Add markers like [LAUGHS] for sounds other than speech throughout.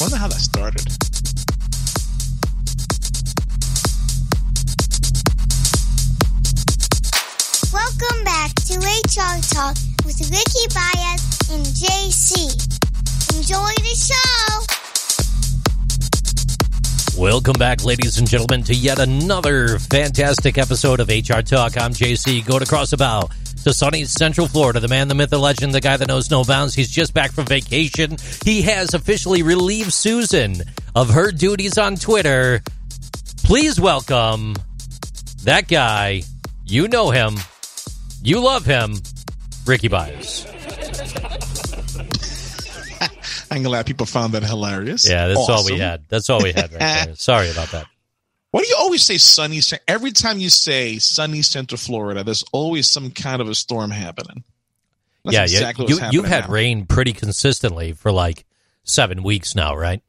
Wonder how that started. Welcome back to HR Talk with Ricky Baez and JC. Enjoy the show. Welcome back, ladies and gentlemen, to yet another fantastic episode of HR Talk. I'm JC. Going across the bow to sunny Central Florida. The man, the myth, the legend, the guy that knows no bounds. He's just back from vacation. He has officially relieved Susan of her duties on Twitter. Please welcome that guy. You know him. You love him. Ricky Baez. [LAUGHS] I'm glad people found that hilarious. Yeah, that's all we had. That's all we had right there. [LAUGHS] Sorry about that. Why do you always say sunny? Every time you say sunny Central Florida, there's always some kind of a storm happening. That's yeah, exactly yeah. what's You, you've had now. rain pretty consistently for like seven weeks now, right?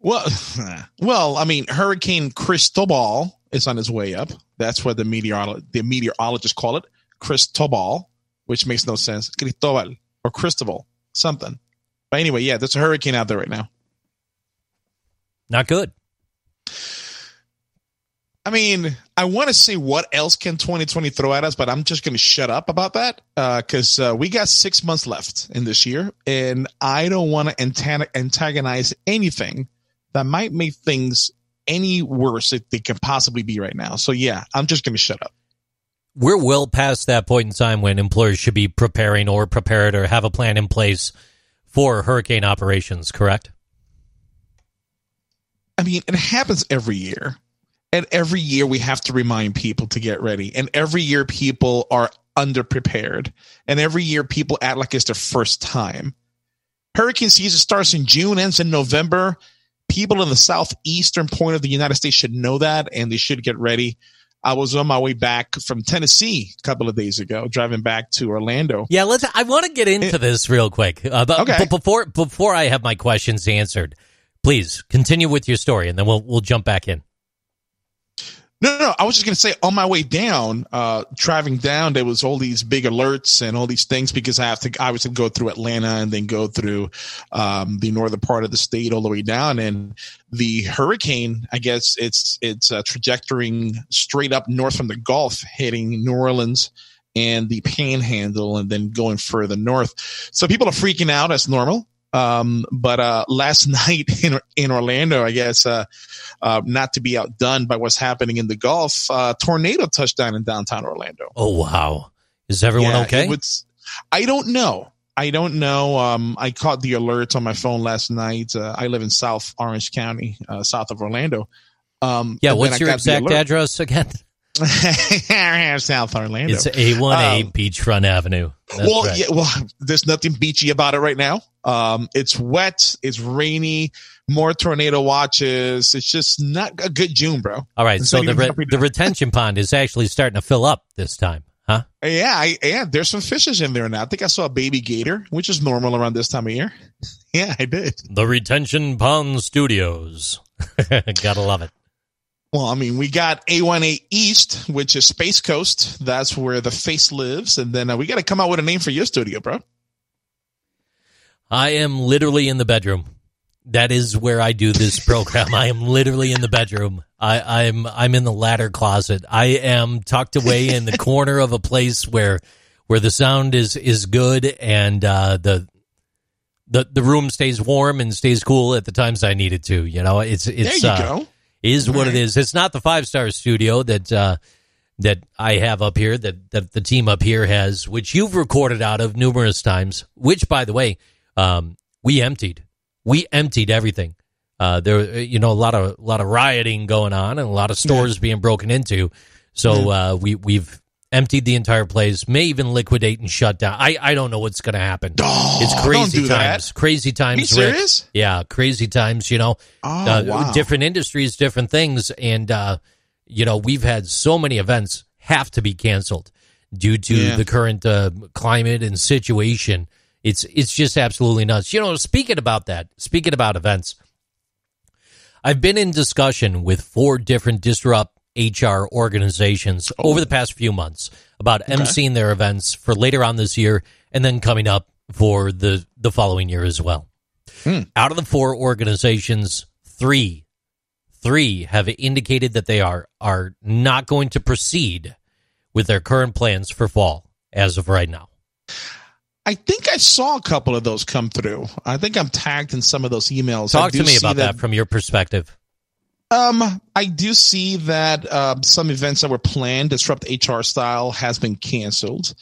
Well, [LAUGHS] well, I mean, Hurricane Cristobal is on its way up. That's what the meteorolo- the meteorologists call it, Cristobal, which makes no sense. Cristobal or Cristobal, something. But anyway, yeah, there's a hurricane out there right now. Not good. I mean, I want to say what else can 2020 throw at us, but I'm just going to shut up about that because uh, we got six months left in this year, and I don't want to antagonize anything that might make things any worse if they can possibly be right now. So yeah, I'm just going to shut up. We're well past that point in time when employers should be preparing or prepared or have a plan in place for hurricane operations, correct? I mean, it happens every year. And every year we have to remind people to get ready. And every year people are underprepared. And every year people act like it's their first time. Hurricane season starts in June, ends in November. People in the southeastern point of the United States should know that and they should get ready. I was on my way back from Tennessee a couple of days ago, driving back to Orlando. Yeah, let's. I want to get into this real quick, uh, but, Okay. but before before I have my questions answered, please continue with your story, and then we'll we'll jump back in. No, no. I was just going to say on my way down, uh, driving down, there was all these big alerts and all these things because I have to obviously go through Atlanta and then go through um, the northern part of the state all the way down. And the hurricane, I guess it's it's uh, trajectorying straight up north from the Gulf, hitting New Orleans and the Panhandle, and then going further north. So people are freaking out as normal. Um, but uh, last [LAUGHS] night in in Orlando, I guess. Uh, uh, not to be outdone by what's happening in the Gulf, uh, tornado touchdown in downtown Orlando. Oh wow, is everyone Yeah, okay? was- I don't know. I don't know. Um, I caught the alert on my phone last night. Uh, I live in South Orange County, uh, south of Orlando. Um, yeah, what's your exact address again? [LAUGHS] South Orlando. It's A one A Um, Beachfront Avenue. That's well, right. yeah, well, there's nothing beachy about it right now. Um, it's wet, it's rainy, more tornado watches. It's just not a good June, bro. All right, It's so the re- the retention pond is actually starting to fill up this time, huh? Yeah, I, yeah. There's some fishes in there now. I think I saw a baby gator, which is normal around this time of year. [LAUGHS] Yeah, I did. The retention pond studios. [LAUGHS] Gotta love it. Well, I mean, we got A1A East, which is Space Coast. That's where the face lives, and then uh, we got to come out with a name for your studio, bro. I am literally in the bedroom. That is where I do this program. I am literally in the bedroom. I, I'm I'm in the ladder closet. I am tucked away in the corner of a place where where the sound is is good and uh, the the the room stays warm and stays cool at the times I need it to. You know, it's it's there you uh, go. is what it Right. is. It's not the five star studio that uh, that I have up here that that the team up here has, which you've recorded out of numerous times. Which, by the way, um, we emptied. We emptied everything. Uh, there, you know, a lot of a lot of rioting going on and a lot of stores being broken into. So uh, we we've emptied the entire place. May even liquidate and shut down. I I don't know what's going to happen. Oh, it's crazy do that. times. Crazy times. Are serious? Yeah, crazy times. You know, Oh, uh, wow. different industries, different things, and uh, you know we've had so many events have to be canceled due to Yeah. the current uh, climate and situation. It's it's just absolutely nuts. You know, speaking about that, speaking about events, I've been in discussion with four different disrupt HR organizations Oh. over the past few months about emceeing their events for later on this year and then coming up for the the following year as well. Hmm. Out of the four organizations, three, three have indicated that they are are not going to proceed with their current plans for fall as of right now. I think I saw a couple of those come through. I think I'm tagged in some of those emails. Talk to me about that from your perspective. Um, I do see that um, some events that were planned, Disrupt HR style, has been canceled.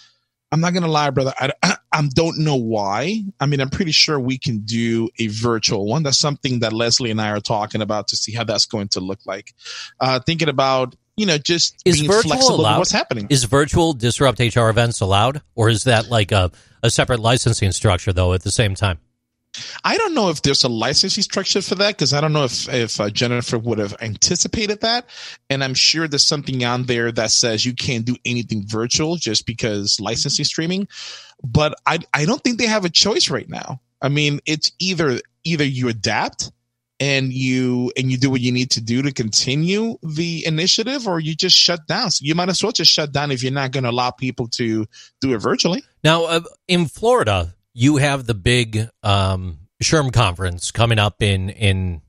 I'm not gonna lie, brother. I, I, [CLEARS THROAT] I don't know why. I mean, I'm pretty sure we can do a virtual one. That's something that Leslie and I are talking about to see how that's going to look like. Uh, thinking about you know just Is being virtual flexible allowed? what's happening. Is virtual disrupt HR events allowed, or is that like a, a separate licensing structure though? At the same time, I don't know if there's a licensing structure for that because I don't know if if uh, Jennifer would have anticipated that, and I'm sure there's something on there that says you can't do anything virtual just because licensing streaming. But I I don't think they have a choice right now. I mean, it's either either you adapt and you and you do what you need to do to continue the initiative, or you just shut down. So you might as well just shut down if you're not going to allow people to do it virtually. now uh, in Florida, you have the big um, SHRM conference coming up in in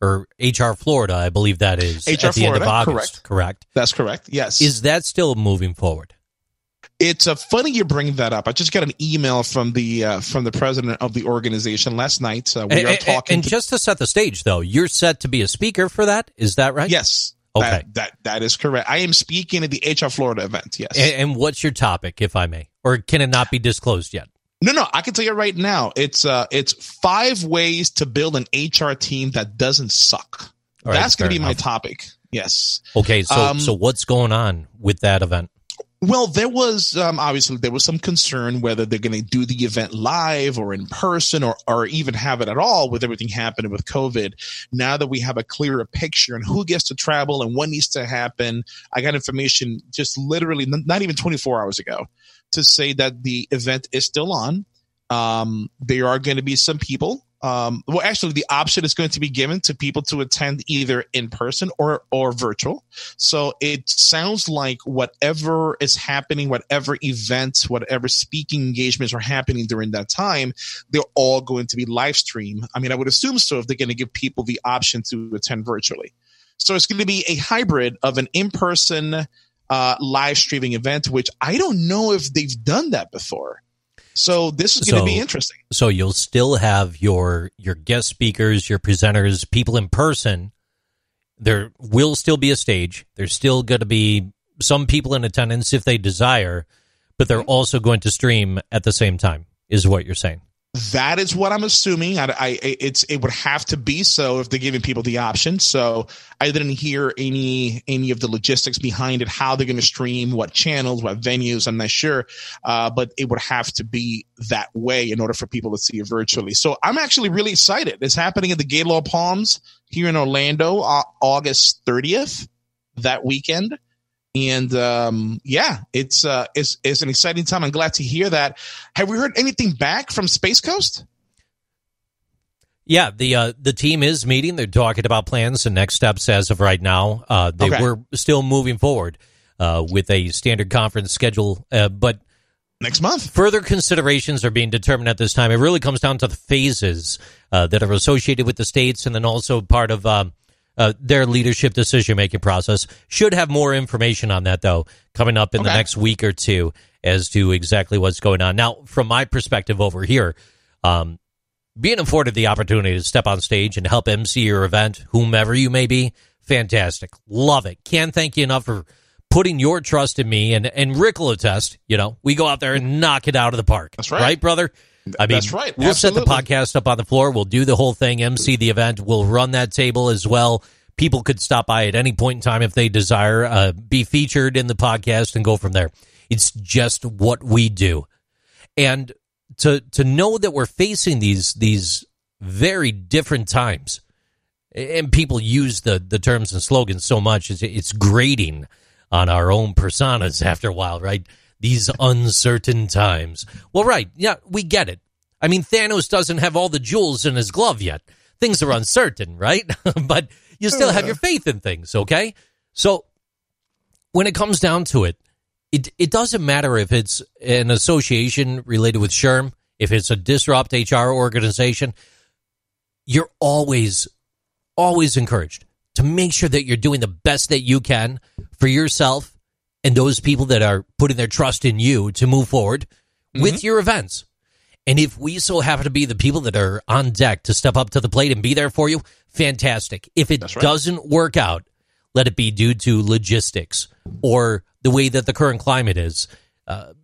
or HR Florida, I believe that is HR at the end of Florida, August. correct. correct. That's correct. Yes. Is that still moving forward? It's uh, funny you bring that up. I just got an email from the uh, from the president of the organization last night. Uh, we And, are talking. and to, just to set the stage, though, you're set to be a speaker for that. Is that right? yes, Okay. that, that that is correct. I am speaking at the HR Florida event. Yes. And, and what's your topic, if I may, or can it not be disclosed yet? no, no, I can tell you right now. It's uh, it's five ways to build an HR team that doesn't suck. Right, That's going to be my topic. Yes. Okay, so Um, so what's going on with that event? Well, there was um, obviously there was some concern whether they're going to do the event live or in person or or even have it at all with everything happening with COVID. Now that we have a clearer picture on who gets to travel and what needs to happen, I got information just literally not even 24 hours ago to say that the event is still on. Um, there are going to be some people. Um, well, actually, the option is going to be given to people to attend either in person or or virtual. So it sounds like whatever is happening, whatever events, whatever speaking engagements are happening during that time, they're all going to be live stream. I mean, I would assume so if they're going to give people the option to attend virtually. So it's going to be a hybrid of an in person uh, live streaming event, which I don't know if they've done that before. So this is going So- to be interesting. So you'll still have your your guest speakers, your presenters, people in person. There will still be a stage. There's still going to be some people in attendance if they desire, but they're mm-hmm. also going to stream at the same time. Is what you're saying? That is what I'm assuming. I, I it's it would have to be so if they're giving people the option. So I didn't hear any any of the logistics behind it, how they're going to stream, what channels, what venues. I'm not sure, uh, but it would have to be that way in order for people to see it virtually. So I'm actually really excited. It's happening at the Gaylord Palms here in Orlando, uh, August 30th, that weekend. And um, yeah, it's uh, it's it's an exciting time. I'm glad to hear that. Have we heard anything back from Space Coast? Yeah, the uh, the team is meeting. They're talking about plans and next steps as of right now. Uh, they Okay. were still moving forward uh, with a standard conference schedule, uh, but Next month. further considerations are being determined at this time. It really comes down to the phases uh, that are associated with the states, and then also part of um, uh, their leadership decision making process. Should have more information on that though coming up in the next week or two as to exactly what's going on. Now, from my perspective over here, um, being afforded the opportunity to step on stage and help MC your event, whomever you may be, fantastic. Love it. Can't thank you enough for putting your trust in me. And, and Rick will attest, you know, we go out there and knock it out of the park. That's right. Right, brother? I mean, That's right. We'll set the podcast up on the floor. We'll do the whole thing, MC the event. We'll run that table as well. People could stop by at any point in time if they desire, uh, be featured in the podcast and go from there. It's just what we do. And to to know that we're facing these these very different times, and people use the the terms and slogans so much, it's, it's grating on our own personas [LAUGHS] after a while, right? These uncertain times. Well, right, yeah, we get it. I mean, Thanos doesn't have all the jewels in his glove yet. Things are uncertain, right? [LAUGHS] but you still have your faith in things, okay? So when it comes down to it, it it doesn't matter if it's an association related with SHRM, if it's a disrupt HR organization. you're always, always encouraged to make sure that you're doing the best that you can for yourself and those people that are putting their trust in you to move forward mm-hmm. with your events. And if we so happen to be the people that are on deck to step up to the plate and be there for you, fantastic. If it right. doesn't work out, let it be due to logistics or the way that the current climate is, uh,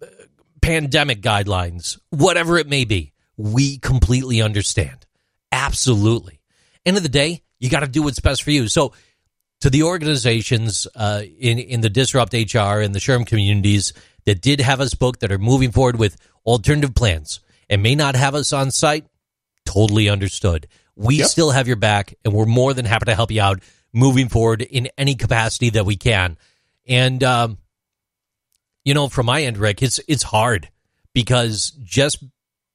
pandemic guidelines, whatever it may be. We completely understand. Absolutely. End of the day, you got to do what's best for you. So, to the organizations uh, in in the Disrupt HR and the SHRM communities that did have us booked that are moving forward with alternative plans and may not have us on site, totally understood. We yep. still have your back, and we're more than happy to help you out moving forward in any capacity that we can. And um, you know, from my end, Rick, it's it's hard because just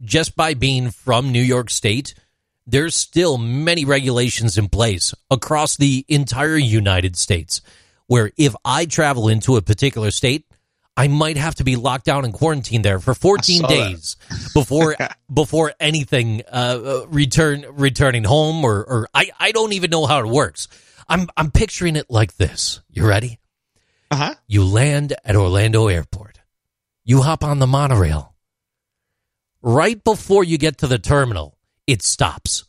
just by being from New York State, there's still many regulations in place across the entire United States. Where if I travel into a particular state, I might have to be locked down and quarantined there for 14 days before [LAUGHS] before anything uh, uh, return returning home or or I I don't even know how it works. I'm I'm picturing it like this. You ready? Uh-huh. You land at Orlando Airport. You hop on the monorail. Right before you get to the terminal, it stops.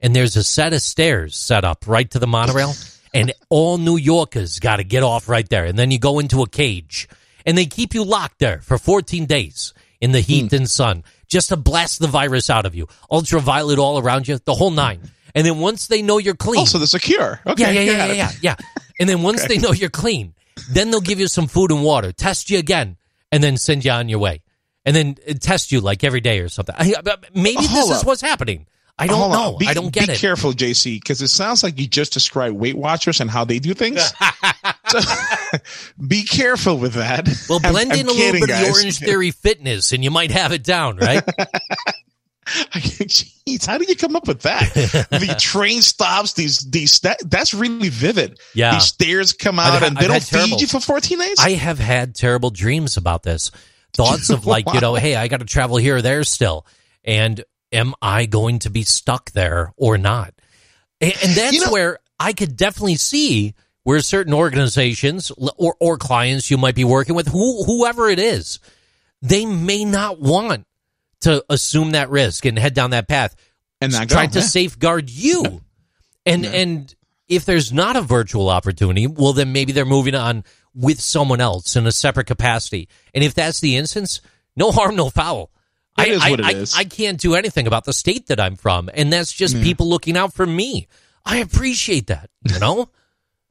And there's a set of stairs set up right to the monorail. and all New Yorkers got to get off right there. And then you go into a cage. And they keep you locked there for 14 days in the heat mm. and sun just to blast the virus out of you. Ultraviolet all around you, the whole nine. And then once they know you're clean. Also, there's a cure. Okay. Yeah, yeah, yeah, yeah, yeah, yeah. And then once okay. they know you're clean, then they'll give you some food and water, test you again, and then send you on your way. And then uh, test you like every day or something. Uh, maybe this is what's happening. I don't know. Be, I don't get be it. Be careful, JC, because it sounds like you just described Weight Watchers and how they do things. so, [LAUGHS] [LAUGHS] be careful with that. Well, blend I'm, in I'm a kidding, little bit guys. of Orange Theory fitness, and you might have it down, right? [LAUGHS] Jeez, how did you come up with that? the train stops. These these that, that's really vivid. Yeah, these stairs come out I've, and they I've don't feed terrible, you for fourteen days. I have had terrible dreams about this. Thoughts of like [LAUGHS] wow. you know, hey, I got to travel here or there still, and am I going to be stuck there or not? And, and that's you know, where I could definitely see where certain organizations or or clients you might be working with, who, whoever it is, they may not want to assume that risk and head down that path and not trying to yeah. safeguard you. And yeah. and if there's not a virtual opportunity, well then maybe they're moving on with someone else in a separate capacity. And if that's the instance, no harm, no foul. I, is what I, it is. I, I, can't do anything about the state that I'm from, and that's just yeah. people looking out for me. I appreciate that, you know.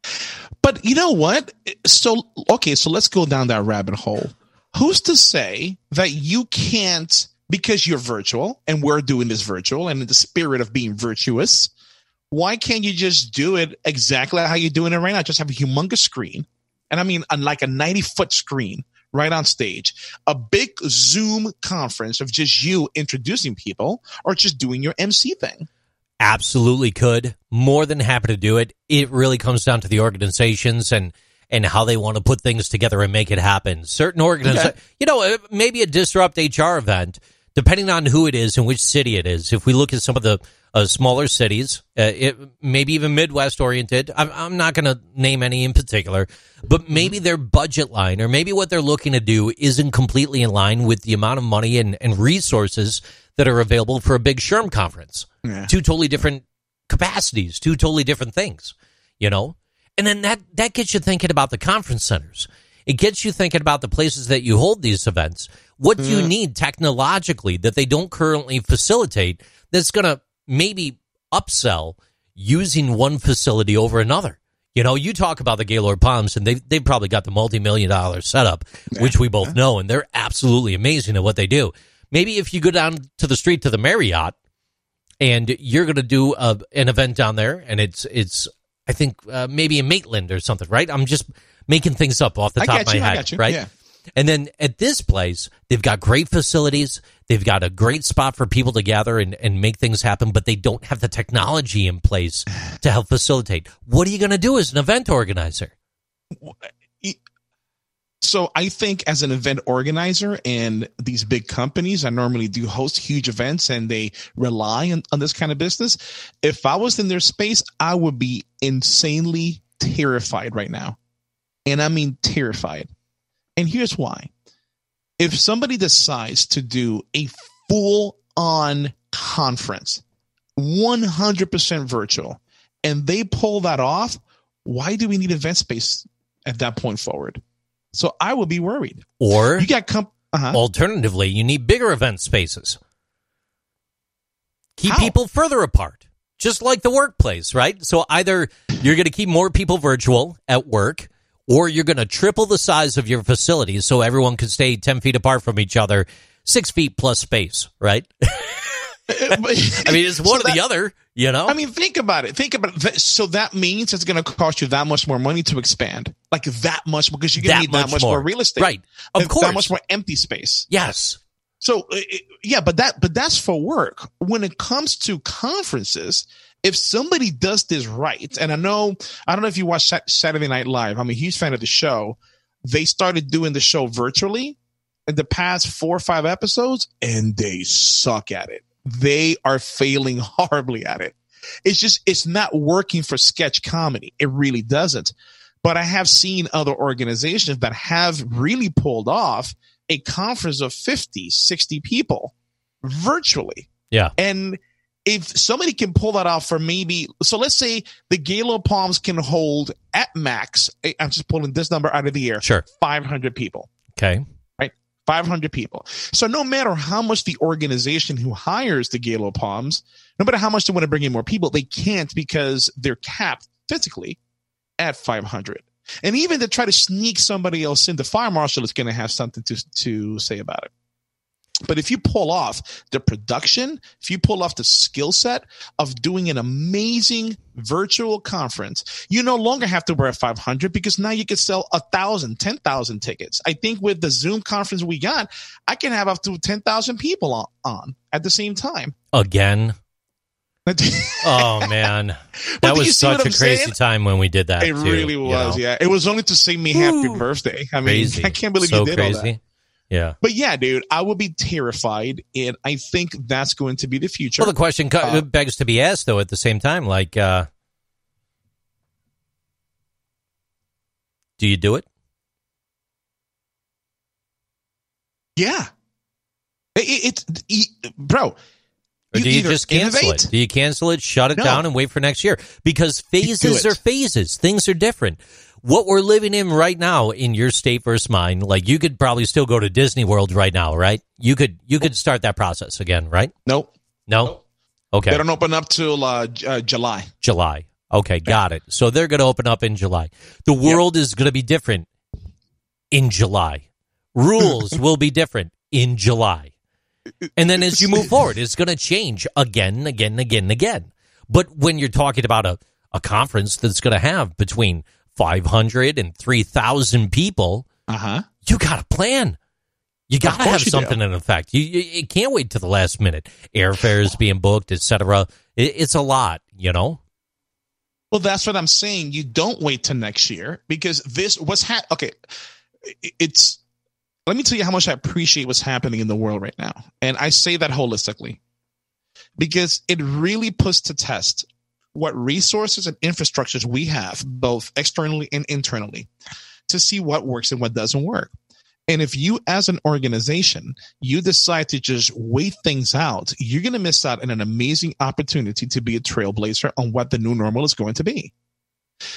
[LAUGHS] but you know what? So okay, so let's go down that rabbit hole. Who's to say that you can't because you're virtual and we're doing this virtual and in the spirit of being virtuous, why can't you just do it exactly how you're doing it right now? Just have a humongous screen. And I mean, like a 90 foot screen right on stage, a big Zoom conference of just you introducing people or just doing your MC thing. Absolutely could. More than happy to do it. It really comes down to the organizations and and how they want to put things together and make it happen. Certain organizations, okay. you know, uh, maybe a disrupt HR event depending on who it is and which city it is. If we look at some of the uh, smaller cities, uh, it, maybe even Midwest oriented, I'm, I'm not going to name any in particular, but maybe their budget line or maybe what they're looking to do isn't completely in line with the amount of money and, and resources that are available for a big SHRM conference. Yeah. Two totally different capacities, two totally different things, you know? And then that, that gets you thinking about the conference centers. It gets you thinking about the places that you hold these events. What do you mm. need technologically that they don't currently facilitate that's going to maybe upsell using one facility over another? You know, you talk about the Gaylord Palms, and they they've probably got the multi million dollar setup, which we both know, and they're absolutely amazing at what they do. Maybe if you go down to the street to the Marriott, and you're going to do a, an event down there, and it's it's I think uh, maybe in Maitland or something, right? I'm just making things up off the top of my you, head, right? Yeah. And then at this place, they've got great facilities. They've got a great spot for people to gather and, and make things happen, but they don't have the technology in place to help facilitate. What are you going to do as an event organizer? So I think as an event organizer and these big companies, I normally do host huge events and they rely on, on this kind of business. If I was in their space, I would be insanely terrified right now. And I mean terrified. And here's why. If somebody decides to do a full on conference, 100% virtual, and they pull that off, why do we need event space at that point forward? So I would be worried. Or You got comp- uh-huh. alternatively, you need bigger event spaces. Keep How? people further apart, just like the workplace, right? So either you're going to keep more people virtual at work, or you're going to triple the size of your facilities so everyone can stay 10 feet apart from each other, six feet plus space, right? [LAUGHS] I mean, it's [LAUGHS] one So or the other, you know? I mean, think about it. Think about it. So that means it's going to cost you that much more money to expand, like that much, because you're going to need that much more. real estate, Right. Of course. that much more empty space. yes. So yeah, but that but that's for work. When it comes to conferences, if somebody does this right, and I know I don't know if you watch Saturday Night Live. I'm a huge fan of the show. They started doing the show virtually in the past four or five episodes, and they suck at it. They are failing [LAUGHS] horribly at it. It's just it's not working for sketch comedy. It really doesn't. But I have seen other organizations that have really pulled off a conference of 50, 60 people virtually. Yeah. And if somebody can pull that off for maybe, so let's say the Gaylord Palms can hold at max, eh, I'm just pulling this number out of the air, Sure. 500 people. Okay. right, 500 people. So no matter how much the organization who hires the Gaylord Palms, no matter how much they want to bring in more people, they can't because they're capped physically at 500. And even to try to sneak somebody else in, the fire marshal is going to have something to, to say about it. But if you pull off the production, if you pull off the skill set of doing an amazing virtual conference, you no longer have to wear 500 because now you can sell a thousand, 10,000 tickets. I think with the Zoom conference we got, I can have up to 10,000 people on, on at the same time. Again. [LAUGHS] Oh, man. That was such a crazy saying? time when we did that. too, really you was. know? Yeah. It was only to say me happy birthday. I mean, Crazy. I can't believe so you did crazy. all that. Yeah. But yeah, dude, I would be terrified. And I think that's going to be the future. Well, the question Uh, begs to be asked, though, at the same time, like, uh, do you do it? yeah. It, it, it, bro, Or do you either just cancel innovate- it? Do you cancel it, shut it No. down, and wait for next year? Because phases are phases. Things are different. What we're living in right now in your state versus mine, like you could probably still go to Disney World right now, right? You could you could start that process again, right? Nope. No. Okay. They don't open up till uh, uh, July. July. Okay, got it. So they're going to open up in July. The world is going to be different in July. Rules [LAUGHS] will be different in July. And then as you move [LAUGHS] forward, it's going to change again, again, again, again. But when you're talking about a, a conference that's going to have between 500 and 3,000 people, Uh huh. you got a plan. You got to have you do. something in effect. You, you, you can't wait to the last minute. Airfares [LAUGHS] being booked, etc. It, it's a lot, you know. Well, that's what I'm saying. You don't wait to next year because this what's ha- okay. it- It's let me tell you how much I appreciate what's happening in the world right now, and I say that holistically because it really puts to test what resources and infrastructures we have, both externally and internally, to see what works and what doesn't work. And if you, as an organization, you decide to just wait things out, you're going to miss out on an amazing opportunity to be a trailblazer on what the new normal is going to be.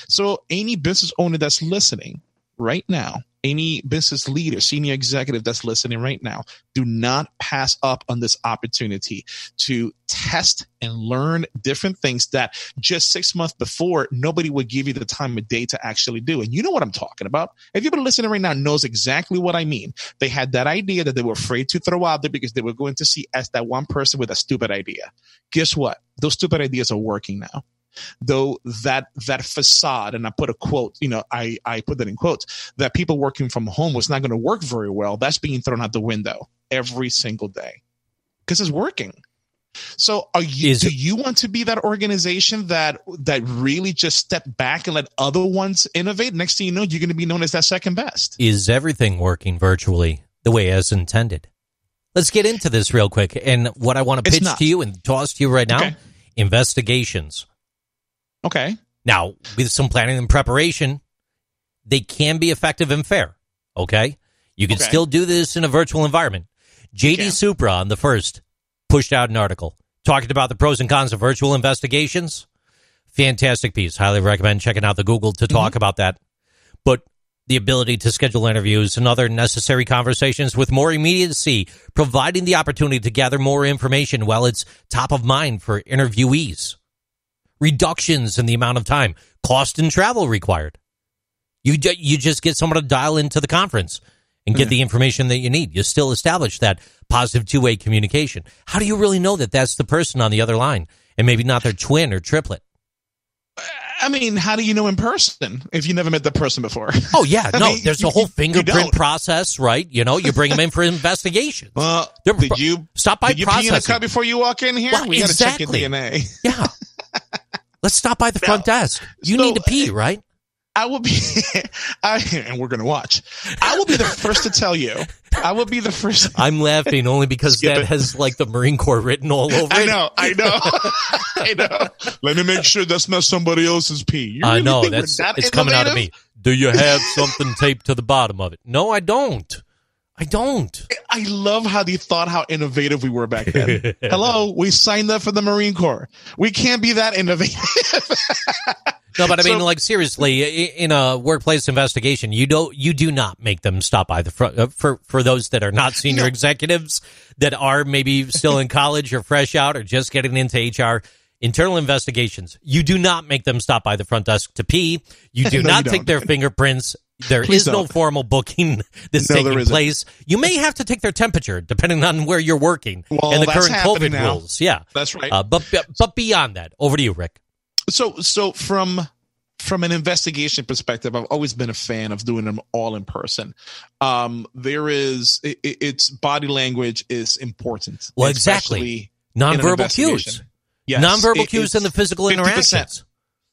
So, any business owner that's listening right now, any business leader, senior executive that's listening right now, do not pass up on this opportunity to test and learn different things that just six months before nobody would give you the time of day to actually do. And you know what I'm talking about. Everybody listening right now knows exactly what I mean. They had that idea that they were afraid to throw out there because they were going to see as that one person with a stupid idea. Guess what? Those stupid ideas are working now though that that facade and i put a quote you know i i put that in quotes that people working from home was not going to work very well that's being thrown out the window every single day because it's working So, are you? Is do you want to be that organization that that really just step back and let other ones innovate? Next thing you know, you're going to be known as that second best. Is everything working virtually the way as intended? Let's get into this real quick. And what I want to pitch to you and toss to you right now Okay. investigations. Okay. Now, with some planning and preparation, they can be effective and fair. Okay. You can Okay. still do this in a virtual environment. JD can. Supra on the first pushed out an article talking about the pros and cons of virtual investigations. Fantastic piece. Highly recommend checking out the Google to talk Mm-hmm. about that. But the ability to schedule interviews and other necessary conversations with more immediacy, providing the opportunity to gather more information while it's top of mind for interviewees reductions in the amount of time, cost and travel required. You you just get someone to dial into the conference and get mm. the information that you need. You still establish that positive two way communication. How do you really know that that's the person on the other line and maybe not their twin or triplet? Uh, I mean, how do you know in person if you never met the person before? Oh yeah, [LAUGHS] I no. mean, there's you- a whole fingerprint process, right? You know, you bring them in for investigations. Well, They're did you stop by did you pee in a cup before you walk in here? Well, we got to check exactly. your DNA. Yeah. Let's stop by the front desk. You so- need to pee, eh, right? I will be, [LAUGHS] I, and we're going to watch. I will be the first to tell you. I will be the first. I'm laughing only because Skip that it. has like the Marine Corps written all over I it. know, I know, [LAUGHS] I know. Let me make sure that's not somebody else's pee. You I really know that's that it's coming out of me. Do you have something taped to the bottom of it? No, I don't. I don't. I love how they thought how innovative we were back then. [LAUGHS] Hello, we signed up for the Marine Corps. We can't be that innovative. No, but I mean, So- like seriously, in a workplace investigation, you don't, you do not make them stop by the front uh, for for those that are not [LAUGHS] senior No. executives that are maybe still in [LAUGHS] college or fresh out or just getting into HR. Internal investigations. You do not make them stop by the front desk to pee. You do No, not you take their fingerprints. There is Please no don't. formal booking [LAUGHS] that's No, taking place. You may have to take their temperature depending on where you're working Well, and the current COVID now. rules. Yeah. That's right. Uh, but but beyond that, over to you, Rick. so so from from an investigation perspective i've always been a fan of doing them all in person um there is it, it- it's body language is important Well, exactly. Nonverbal cues. Yes, nonverbal it- cues and the physical 50%. interactions.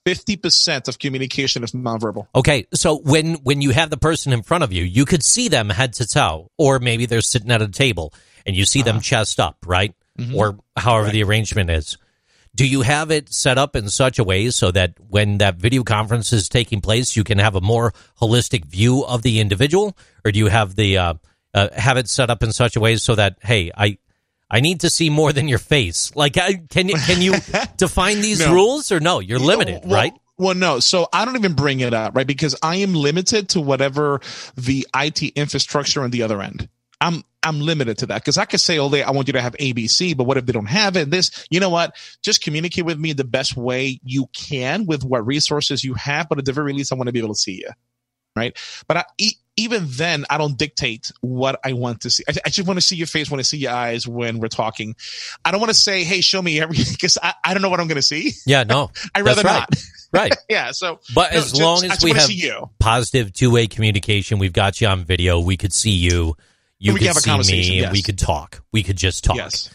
50% of communication is nonverbal Okay, so when when you have the person in front of you, you could see them head to toe, or maybe they're sitting at a table and you see them chest up, right? Mhm. Or however the arrangement is. Do you have it set up in such a way so that when that video conference is taking place, you can have a more holistic view of the individual, or do you have the uh, uh, have it set up in such a way so that hey, I I need to see more than your face? Like, I, can you can you [LAUGHS] define these No. rules or no? You're limited, Well- right? Well, no. So I don't even bring it up, right? Because I am limited to whatever the IT infrastructure on the other end. I'm I'm limited to that because I could say all day I want you to have ABC, but what if they don't have it? This, you know what? Just communicate with me the best way you can with what resources you have, but at the very least, I want to be able to see you, right? But I, even then, I don't dictate what I want to see. I, I just want to see your face, want to see your eyes when we're talking. I don't want to say, "Hey, show me everything," [LAUGHS] because I, I don't know what I'm going to see. Yeah, no, [LAUGHS] I rather right. not. right. [LAUGHS] yeah. So But no, as just- long as we have positive two way communication, we've got you on video. We could see you. You could see me, and we could talk. We could just talk. Yes.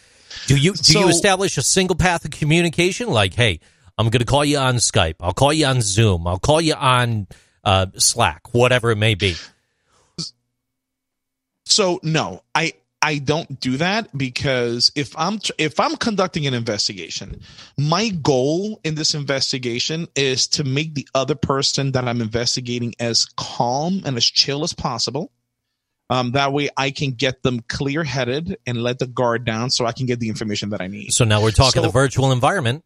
Do you do you establish a single path of communication? Like, hey, I'm going to call you on Skype. I'll call you on Zoom. I'll call you on uh, Slack, whatever it may be. So no, I I don't do that because if I'm if I'm conducting an investigation, my goal in this investigation is to make the other person that I'm investigating as calm and as chill as possible. Um, that way I can get them clear headed and let the guard down so I can get the information that I need. So now we're talking So- the virtual environment.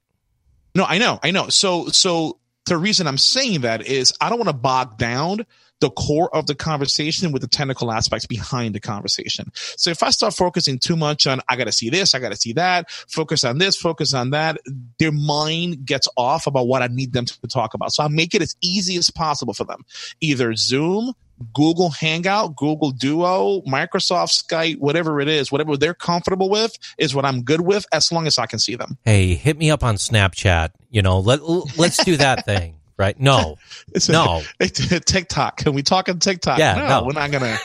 No, I know, I know. So, so the reason I'm saying that is I don't want to bog down the core of the conversation with the technical aspects behind the conversation. So if I start focusing too much on, I got to see this, I got to see that, focus on this, focus on that, their mind gets off about what I need them to talk about. So I make it as easy as possible for them. Either Zoom, Google Hangout, Google Duo, Microsoft Skype, whatever it is, whatever they're comfortable with is what I'm good with as long as I can see them. Hey, hit me up on Snapchat. You know, let let's do that [LAUGHS] thing. Right? No, [LAUGHS] It's no. [LAUGHS] TikTok. Can we talk on TikTok? Yeah, no, no. we're not gonna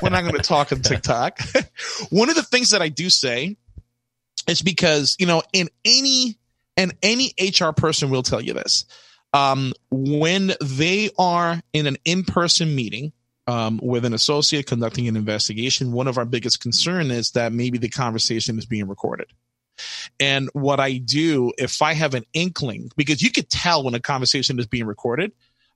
we're not gonna talk on [LAUGHS] TikTok. One of the things that I do say is because, you know, in any, and any HR person will tell you this. Um, when they are in an in-person meeting, um, with an associate conducting an investigation, one of our biggest concern is that maybe the conversation is being recorded. And what I do, if I have an inkling, because you could tell when a conversation is being recorded,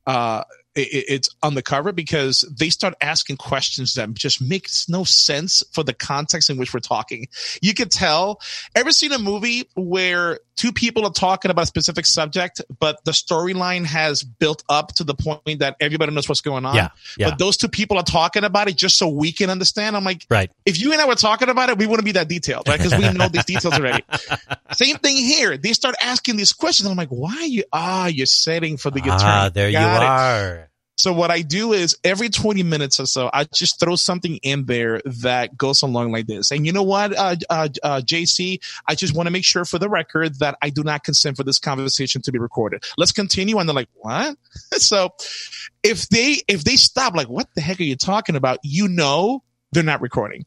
uh, it, it's on the cover because they start asking questions that just makes no sense for the context in which we're talking. You could tell. Ever seen a movie where two people are talking about a specific subject, but the storyline has built up to the point that everybody knows what's going on? Yeah, yeah. But those two people are talking about it just so we can understand. I'm like, Right. if you and I were talking about it, we wouldn't be that detailed, right? Because we know these details already. [LAUGHS] Same thing here. They start asking these questions. I'm like, why are you? Ah, you're setting for the attorney. Ah, there you it. are. So what I do is every 20 minutes or so, I just throw something in there that goes along like this. And you know what, uh, uh, uh, JC, I just want to make sure for the record that I do not consent for this conversation to be recorded. Let's continue. And they're like, what? [LAUGHS] so if they, if they stop, like, what the heck are you talking about? You know, they're not recording.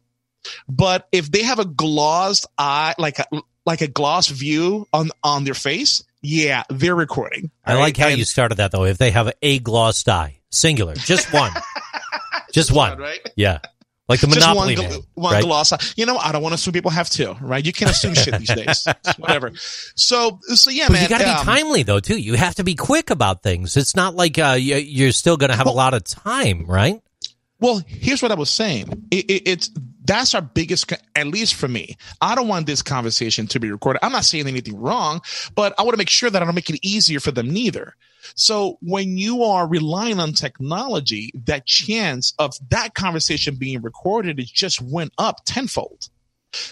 But if they have a glossed eye, like a, like a gloss view on, on their face, yeah, they're recording. I like how And- you started that though. If they have a glossed eye, singular, just one, [LAUGHS] just one, right? yeah, like the just Monopoly one, man, gl- one right? gloss. You know, I don't want to assume people have two, right? You can assume shit these days. [LAUGHS] Whatever. So, so yeah, But man. you got to be um, timely though too. You have to be quick about things. It's not like uh, you- you're still going to have a lot of time, right? Well, here's what I was saying. It, it, it's that's our biggest, at least for me. I don't want this conversation to be recorded. I'm not saying anything wrong, but I want to make sure that I don't make it easier for them neither. So when you are relying on technology, that chance of that conversation being recorded, it just went up tenfold.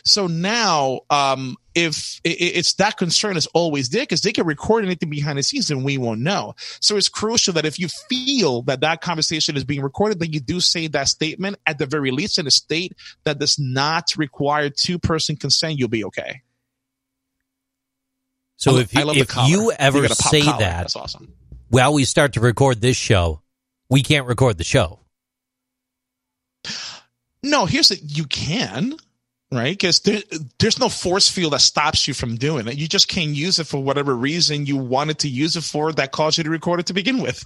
So now, um, if it's that concern is always there because they can record anything behind the scenes and we won't know. So it's crucial that if you feel that that conversation is being recorded, that you do say that statement at the very least in a state that does not require two person consent. You'll be okay. So I- if you, I love the if you ever say collar. that that's awesome. While we start to record this show, we can't record the show. No, here's the you can, right? Because there, there's no force field that stops you from doing it. You just can't use it for whatever reason you wanted to use it for that caused you to record it to begin with.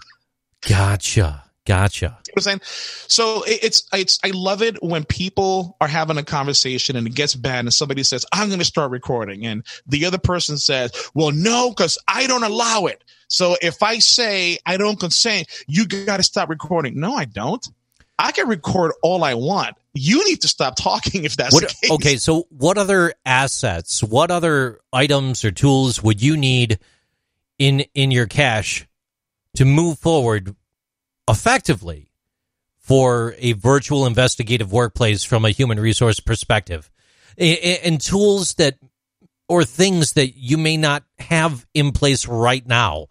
Gotcha, gotcha. You know what I'm saying? So it- it's it's I love it when people are having a conversation and it gets bad and somebody says, I'm gonna start recording and the other person says, Well, no, because I don't allow it. So if I say I don't consent, you gotta stop recording. No, I don't. I can record all I want. You need to stop talking if that's What, the case. okay, so what other assets, what other items or tools would you need in in your cache to move forward effectively for a virtual investigative workplace from a human resource perspective? And tools that or things that you may not have in place right now.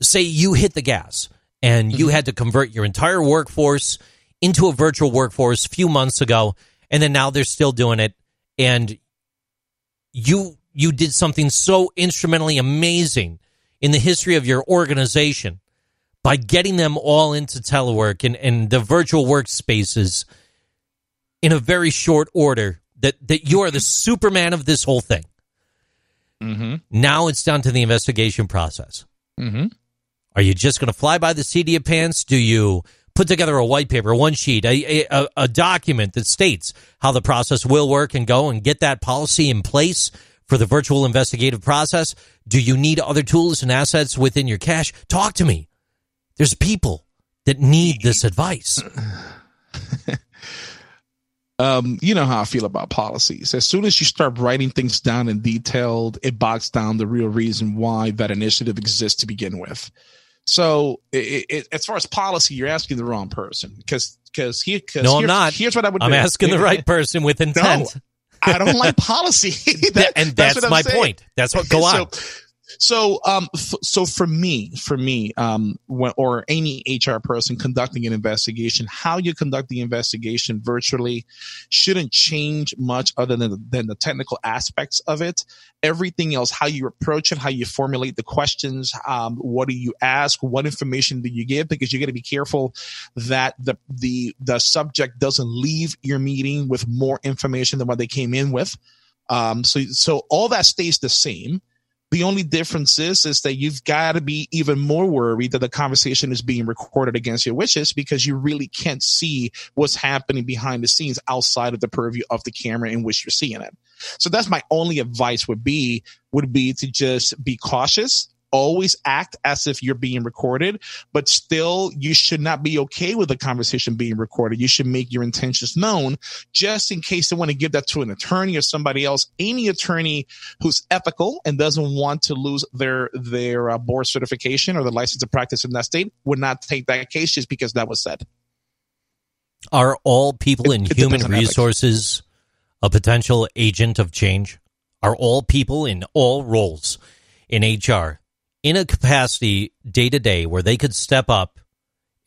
Say you hit the gas and you mm-hmm. had to convert your entire workforce into a virtual workforce a few months ago and then now they're still doing it and you you did something so instrumentally amazing in the history of your organization by getting them all into telework and, and the virtual workspaces in a very short order that that you are the superman of this whole thing Mm-hmm. now it's down to the investigation process Mm-hmm. are you just going to fly by the seat of your pants? Do you put together a white paper, one sheet, a, a, a document that states how the process will work and go and get that policy in place for the virtual investigative process? Do you need other tools and assets within your cache? Talk to me. There's people that need this advice. [LAUGHS] um, you know how I feel about policies. As soon as you start writing things down in detailed, it bogs down the real reason why that initiative exists to begin with. So, it, it, as far as policy, you're asking the wrong person because because here. Cause No, I'm not. Here's what I would. I'm do. asking the right [LAUGHS] person with intent. I don't like policy, [LAUGHS] That- and that's, what I'm my saying. point. That's what, go on. So, so, um, f- so for me, for me, um, when, or any HR person conducting an investigation, how you conduct the investigation virtually shouldn't change much other than, than the technical aspects of it. Everything else, how you approach it, how you formulate the questions, um, what do you ask, what information do you give? Because you got to be careful that the, the, the subject doesn't leave your meeting with more information than what they came in with Um, so so all that stays the same. The only difference is is that you've got to be even more worried that the conversation is being recorded against your wishes because you really can't see what's happening behind the scenes outside of the purview of the camera in which you're seeing it. So that's my only advice would be would be to just be cautious always act as if you're being recorded, but still you should not be okay with the conversation being recorded. You should make your intentions known just in case they want to give that to an attorney or somebody else. Any attorney who's ethical and doesn't want to lose their, their uh, board certification or the license to practice in that state would not take that case just because that was said. Are all people it, in it human resources a potential agent of change? Are all people in all roles in HR in a capacity day to day where they could step up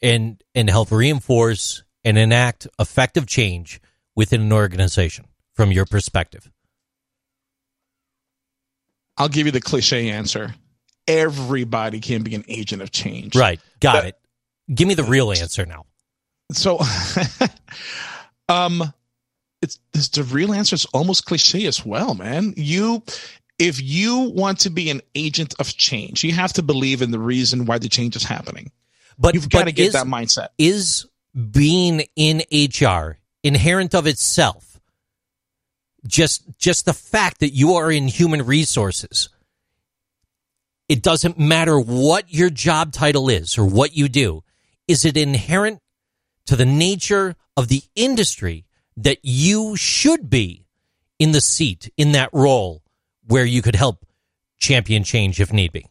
and and help reinforce and enact effective change within an organization from your perspective? I'll give you the cliche answer. Everybody can be an agent of change. Right. Got but, it. Give me the real answer now. So [LAUGHS] um it's, it's the real answer is almost cliche as well, man. You if you want to be an agent of change, you have to believe in the reason why the change is happening. But you've got to get is, that mindset. Is being in HR inherent of itself? Just just the fact that you are in human resources. It doesn't matter what your job title is or what you do. Is it inherent to the nature of the industry that you should be in the seat, in that role? Where you could help champion change if need be.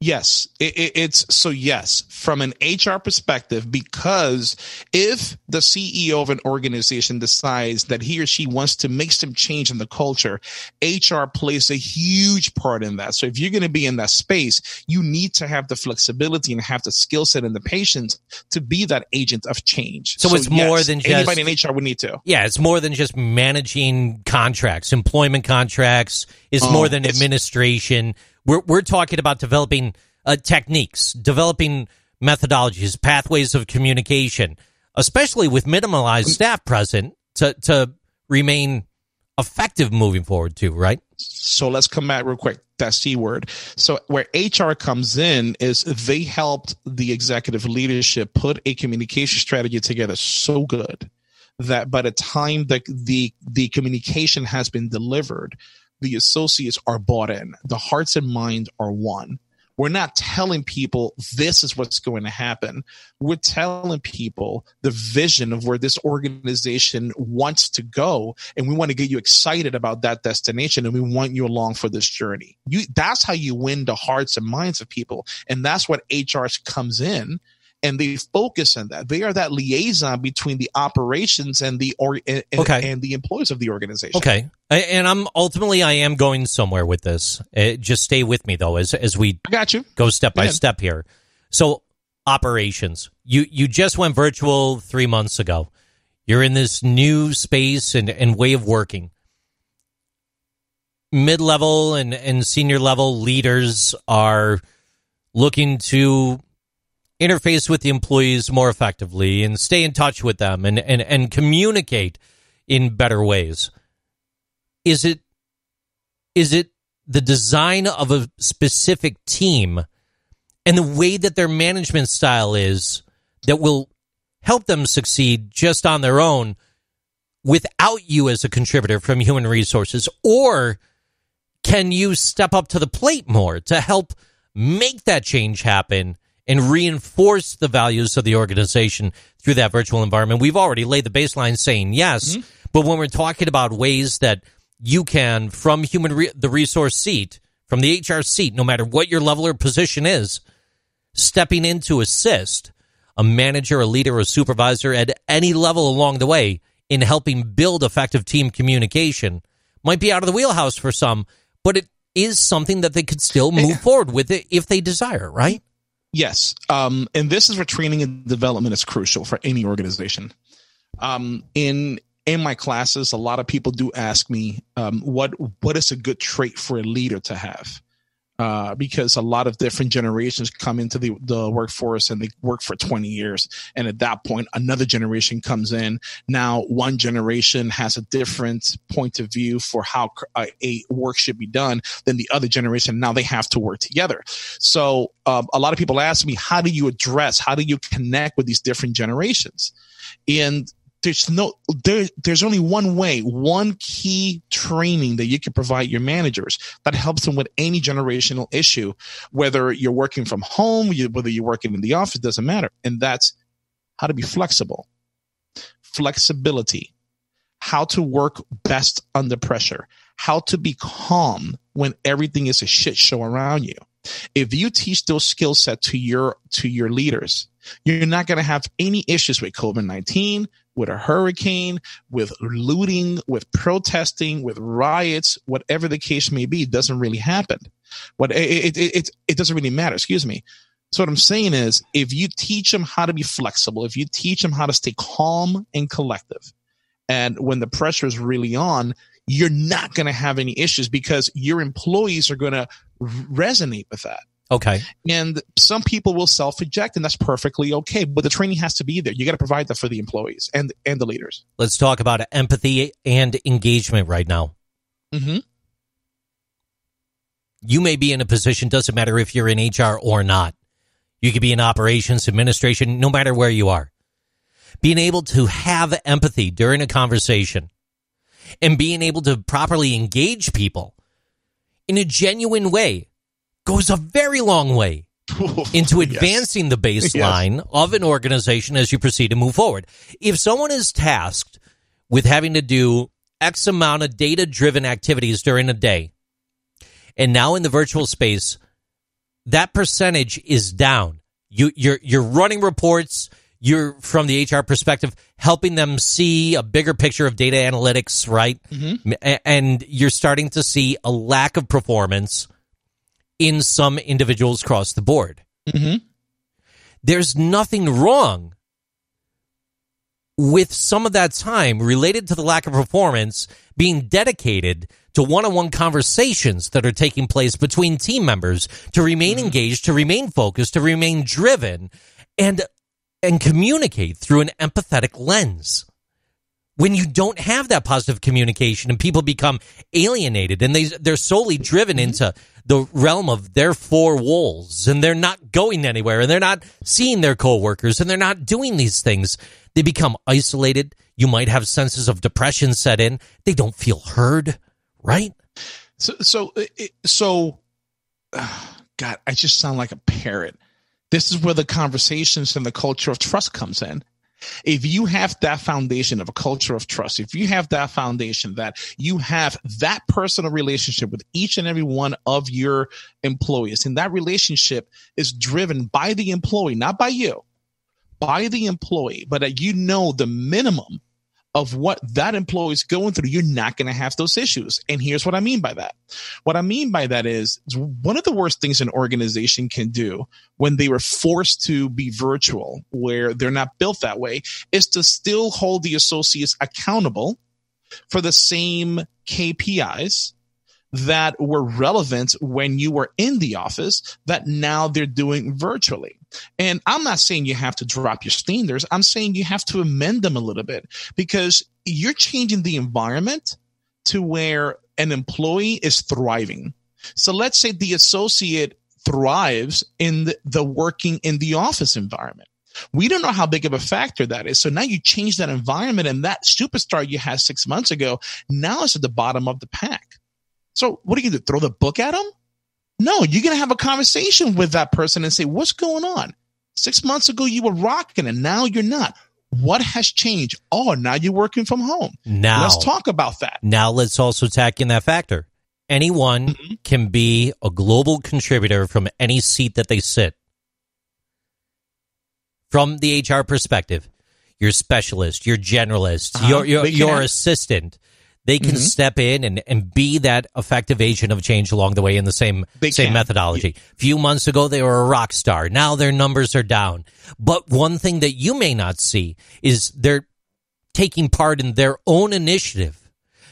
Yes, it, it, it's so. Yes, from an HR perspective, because if the CEO of an organization decides that he or she wants to make some change in the culture, HR plays a huge part in that. So if you're going to be in that space, you need to have the flexibility and have the skill set and the patience to be that agent of change. So, so it's yes, more than just anybody in HR would need to. Yeah, it's more than just managing contracts, employment contracts. It's oh, more than administration we're we're talking about developing uh, techniques, developing methodologies, pathways of communication, especially with minimalized staff present to to remain effective moving forward too, right? So let's come back real quick. That C word. So where HR comes in is they helped the executive leadership put a communication strategy together so good that by the time that the the communication has been delivered, the associates are bought in. The hearts and minds are one. We're not telling people this is what's going to happen. We're telling people the vision of where this organization wants to go. And we want to get you excited about that destination and we want you along for this journey. You, that's how you win the hearts and minds of people. And that's what HR comes in and they focus on that. They are that liaison between the operations and the or and, okay. and the employees of the organization. Okay, and I'm ultimately I am going somewhere with this. Uh, just stay with me though as as we I got you go step by step here. So operations, you you just went virtual three months ago. You're in this new space and, and way of working. Mid level and, and senior level leaders are looking to interface with the employees more effectively and stay in touch with them and, and, and communicate in better ways. Is it is it the design of a specific team and the way that their management style is that will help them succeed just on their own without you as a contributor from human resources or can you step up to the plate more to help make that change happen and reinforce the values of the organization through that virtual environment. We've already laid the baseline saying yes, mm-hmm. but when we're talking about ways that you can, from human re- the resource seat, from the HR seat, no matter what your level or position is, stepping in to assist a manager, a leader, a supervisor at any level along the way in helping build effective team communication might be out of the wheelhouse for some, but it is something that they could still move forward with it if they desire, right? Yes. Um, and this is where training and development is crucial for any organization. Um, in in my classes, a lot of people do ask me um, what what is a good trait for a leader to have. Uh, because a lot of different generations come into the, the workforce and they work for 20 years. And at that point, another generation comes in. Now, one generation has a different point of view for how a, a work should be done than the other generation. Now they have to work together. So um, a lot of people ask me, how do you address, how do you connect with these different generations? And there's no there there's only one way one key training that you can provide your managers that helps them with any generational issue whether you're working from home whether you're working in the office doesn't matter. And that's how to be flexible. Flexibility. How to work best under pressure. How to be calm when everything is a shit show around you. If you teach those skill set to your to your leaders you're not going to have any issues with covid-19 with a hurricane, with looting, with protesting, with riots, whatever the case may be, doesn't really happen. What it, it, it, it doesn't really matter. Excuse me. So what I'm saying is, if you teach them how to be flexible, if you teach them how to stay calm and collective, and when the pressure is really on, you're not going to have any issues because your employees are going to resonate with that. Okay. And some people will self eject, and that's perfectly okay. But the training has to be there. You got to provide that for the employees and and the leaders. Let's talk about empathy and engagement right now. Mm-hmm. You may be in a position, doesn't matter if you're in HR or not. You could be in operations, administration, no matter where you are. Being able to have empathy during a conversation and being able to properly engage people in a genuine way goes a very long way [LAUGHS] into advancing yes. the baseline yes. of an organization as you proceed to move forward. If someone is tasked with having to do X amount of data driven activities during a day, and now in the virtual space, that percentage is down. You, you're, you're running reports. You're from the HR perspective, helping them see a bigger picture of data analytics, right? Mm-hmm. And you're starting to see a lack of performance in some individuals across the board. Mm-hmm. There's nothing wrong with some of that time related to the lack of performance being dedicated to one-on-one conversations that are taking place between team members to remain mm-hmm. engaged, to remain focused, to remain driven and and communicate through an empathetic lens when you don't have that positive communication and people become alienated and they they're solely driven mm-hmm. into the realm of their four walls and they're not going anywhere and they're not seeing their coworkers and they're not doing these things. They become isolated. You might have senses of depression set in. They don't feel heard right? So so uh, uh, so uh, god i just sound like a parrot. This is where the conversations and the culture of trust comes in if you have that foundation of a culture of trust, if you have that foundation that you have that personal relationship with each and every one of your employees, and that relationship is driven by the employee, not by you, by the employee, but that you know the minimum of what that employee is going through, you're not going to have those issues. And here's what I mean by that. What I mean by that is one of the worst things an organization can do when they were forced to be virtual, where they're not built that way, is to still hold the associates accountable for the same KPIs that were relevant when you were in the office that now they're doing virtually. And I'm not saying you have to drop your standards. I'm saying you have to amend them a little bit because you're changing the environment to where an employee is thriving. So let's say the associate thrives in the, working in the office environment. We don't know how big of a factor that is. So now you change that environment and that superstar you had six months ago now is at the bottom of the pack. So what are you going to throw the book at them? No, you're going to have a conversation with that person and say, what's going on? Six months ago, you were rocking and now you're not. What has changed? Oh, now you're working from home. Now let's talk about that. Now let's also tack in that factor. Anyone mm-hmm. can be a global contributor from any seat that they sit. From the HR perspective, your specialist, your generalist, uh-huh. your your, your assistant, they can mm-hmm. step in and, and be that effective agent of change along the way in the same they same can. methodology. A few months ago they were a rock star. Now their numbers are down. But one thing that you may not see is they're taking part in their own initiative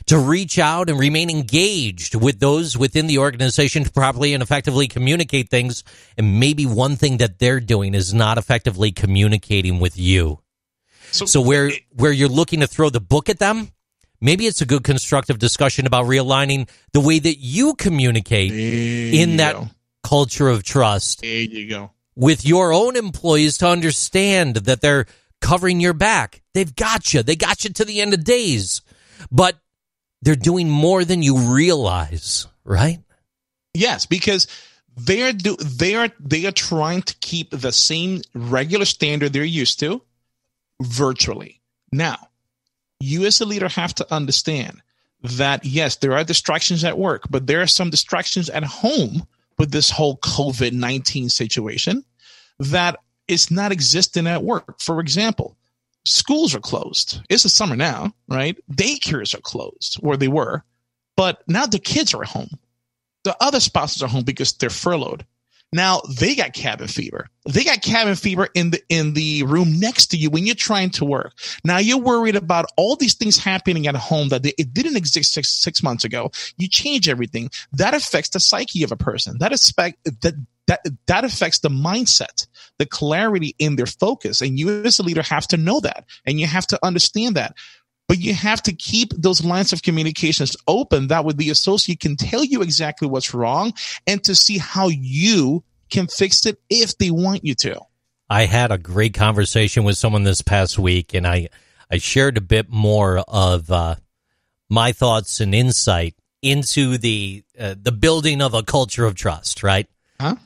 to reach out and remain engaged with those within the organization to properly and effectively communicate things. And maybe one thing that they're doing is not effectively communicating with you. So, so where where you're looking to throw the book at them, maybe it's a good constructive discussion about realigning the way that you communicate There in you that go. culture of trust There you go. with your own employees to understand that they're covering your back. They've got you. They got you to the end of days. But they're doing more than you realize, right? Yes, because they're do they are they are trying to keep the same regular standard they're used to virtually. Now, you as a leader have to understand that yes, there are distractions at work, but there are some distractions at home with this whole COVID 19 situation that is not existing at work. For example, schools are closed. It's the summer now, right? Daycares are closed where they were, but now the kids are at home. The other spouses are home because they're furloughed. Now they got cabin fever. They got cabin fever in the in the room next to you when you're trying to work. Now you're worried about all these things happening at home that they, it didn't exist six six months ago. You change everything. That affects the psyche of a person. That expect that that that affects the mindset, the clarity in their focus. And you as a leader have to know that, and you have to understand that. But you have to keep those lines of communications open. That way, the associate can tell you exactly what's wrong, and to see how you can fix it if they want you to. I had a great conversation with someone this past week, and I I shared a bit more of uh, my thoughts and insight into the uh, the building of a culture of trust. Right? Huh?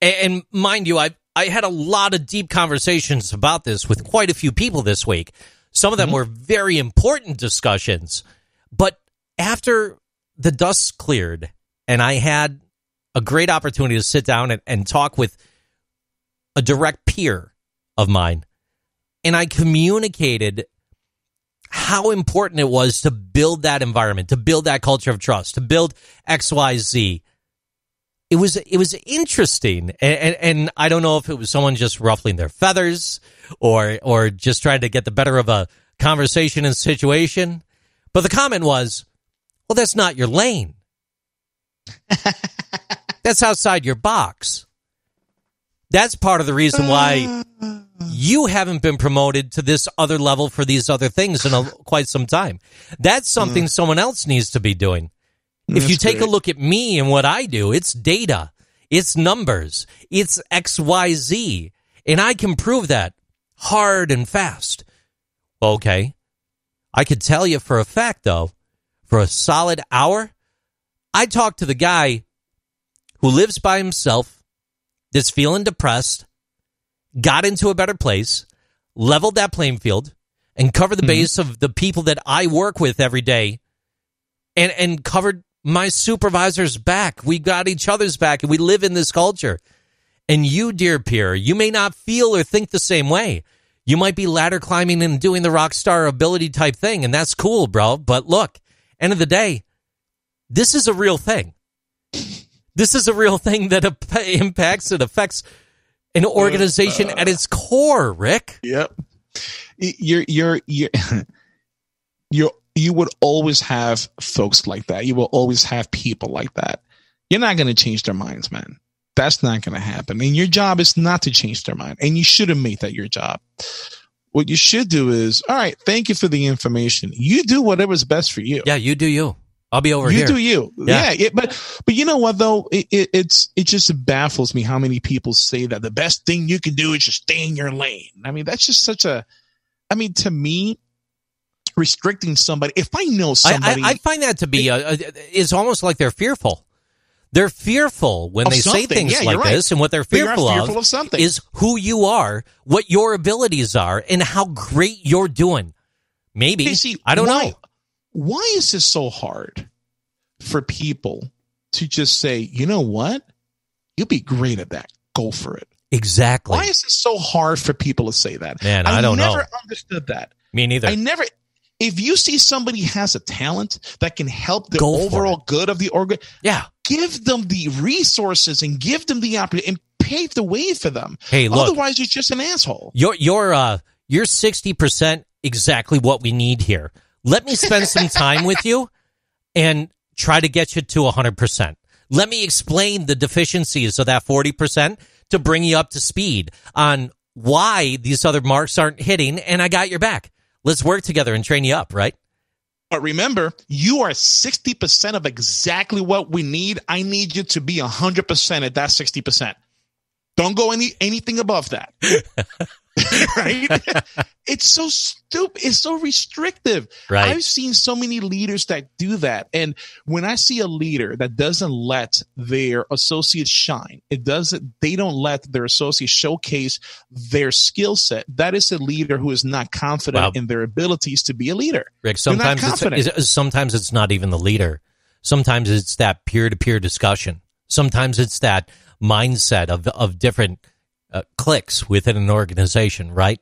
And, and mind you, I I had a lot of deep conversations about this with quite a few people this week. Some of them mm-hmm. were very important discussions, but after the dust cleared, and I had a great opportunity to sit down and, and talk with a direct peer of mine, and I communicated how important it was to build that environment, to build that culture of trust, to build XYZ. It was it was interesting, and, and, and I don't know if it was someone just ruffling their feathers or or just trying to get the better of a conversation and situation. But the comment was, "Well, that's not your lane. [LAUGHS] that's outside your box." That's part of the reason why you haven't been promoted to this other level for these other things in a, quite some time. That's something mm. someone else needs to be doing. If you That's take a look at me and what I do, it's data, it's numbers, it's XYZ, and I can prove that hard and fast. Okay. I could tell you for a fact, though, for a solid hour, I talked to the guy who lives by himself, that's feeling depressed, got into a better place, leveled that playing field, and covered the mm-hmm. base of the people that I work with every day, and and covered my supervisor's back. We got each other's back, and we live in this culture. And you, dear peer, you may not feel or think the same way. You might be ladder climbing and doing the rock star ability type thing, and that's cool, bro. But look, end of the day, this is a real thing. This is a real thing that [LAUGHS] impacts and affects an uh, organization at its core, Rick. Yep. You're you're you're [LAUGHS] you you would always have folks like that. You will always have people like that. You're not going to change their minds, man. That's not going to happen. And your job is not to change their mind. And you shouldn't make that your job. What you should do is, all right, thank you for the information. You do whatever's best for you. Yeah, you do you. I'll be over you here. You do you. Yeah. Yeah. it- but but you know what though? It, it it's it just baffles me how many people say that the best thing you can do is just stay in your lane. I mean, that's just such a. I mean, to me, restricting somebody. If I know I, somebody, I, I find that to be a, a, is almost like they're fearful. They're fearful when Of they say things Yeah, like right. this, and what they're They fearful, fearful of something. is who you are, what your abilities are, and how great you're doing. Maybe see, I don't why, know. Why is this so hard for people to just say, you know what, you'll be great at that. Go for it. Exactly. Why is it so hard for people to say that? Man, I don't know. never understood that. Me neither. I never. If you see somebody has a talent that can help the Go overall good of the organ, yeah. give them the resources and give them the opportunity and pave the way for them. Hey, look. Otherwise, you're just an asshole. You're you're uh you're sixty percent exactly what we need here. Let me spend some [LAUGHS] time with you and try to get you to 100%. Let me explain the deficiencies of that 40% to bring you up to speed on why these other marks aren't hitting, and I got your back. Let's work together and train you up, right? But remember, you are 60% of exactly what we need. I need you to be 100% at that 60%. Don't go any anything above that. [LAUGHS] right? it's so stupid. It's so restrictive. Right. I've seen so many leaders that do that. And when I see a leader that doesn't let their associates shine, it doesn't, they don't let their associates showcase their skill set. That is a leader who is not confident Wow. in their abilities to be a leader. Rick, sometimes it's, is- sometimes it's not even the leader. Sometimes it's that peer to peer discussion. Sometimes it's that mindset of of different uh, cliques within an organization, right?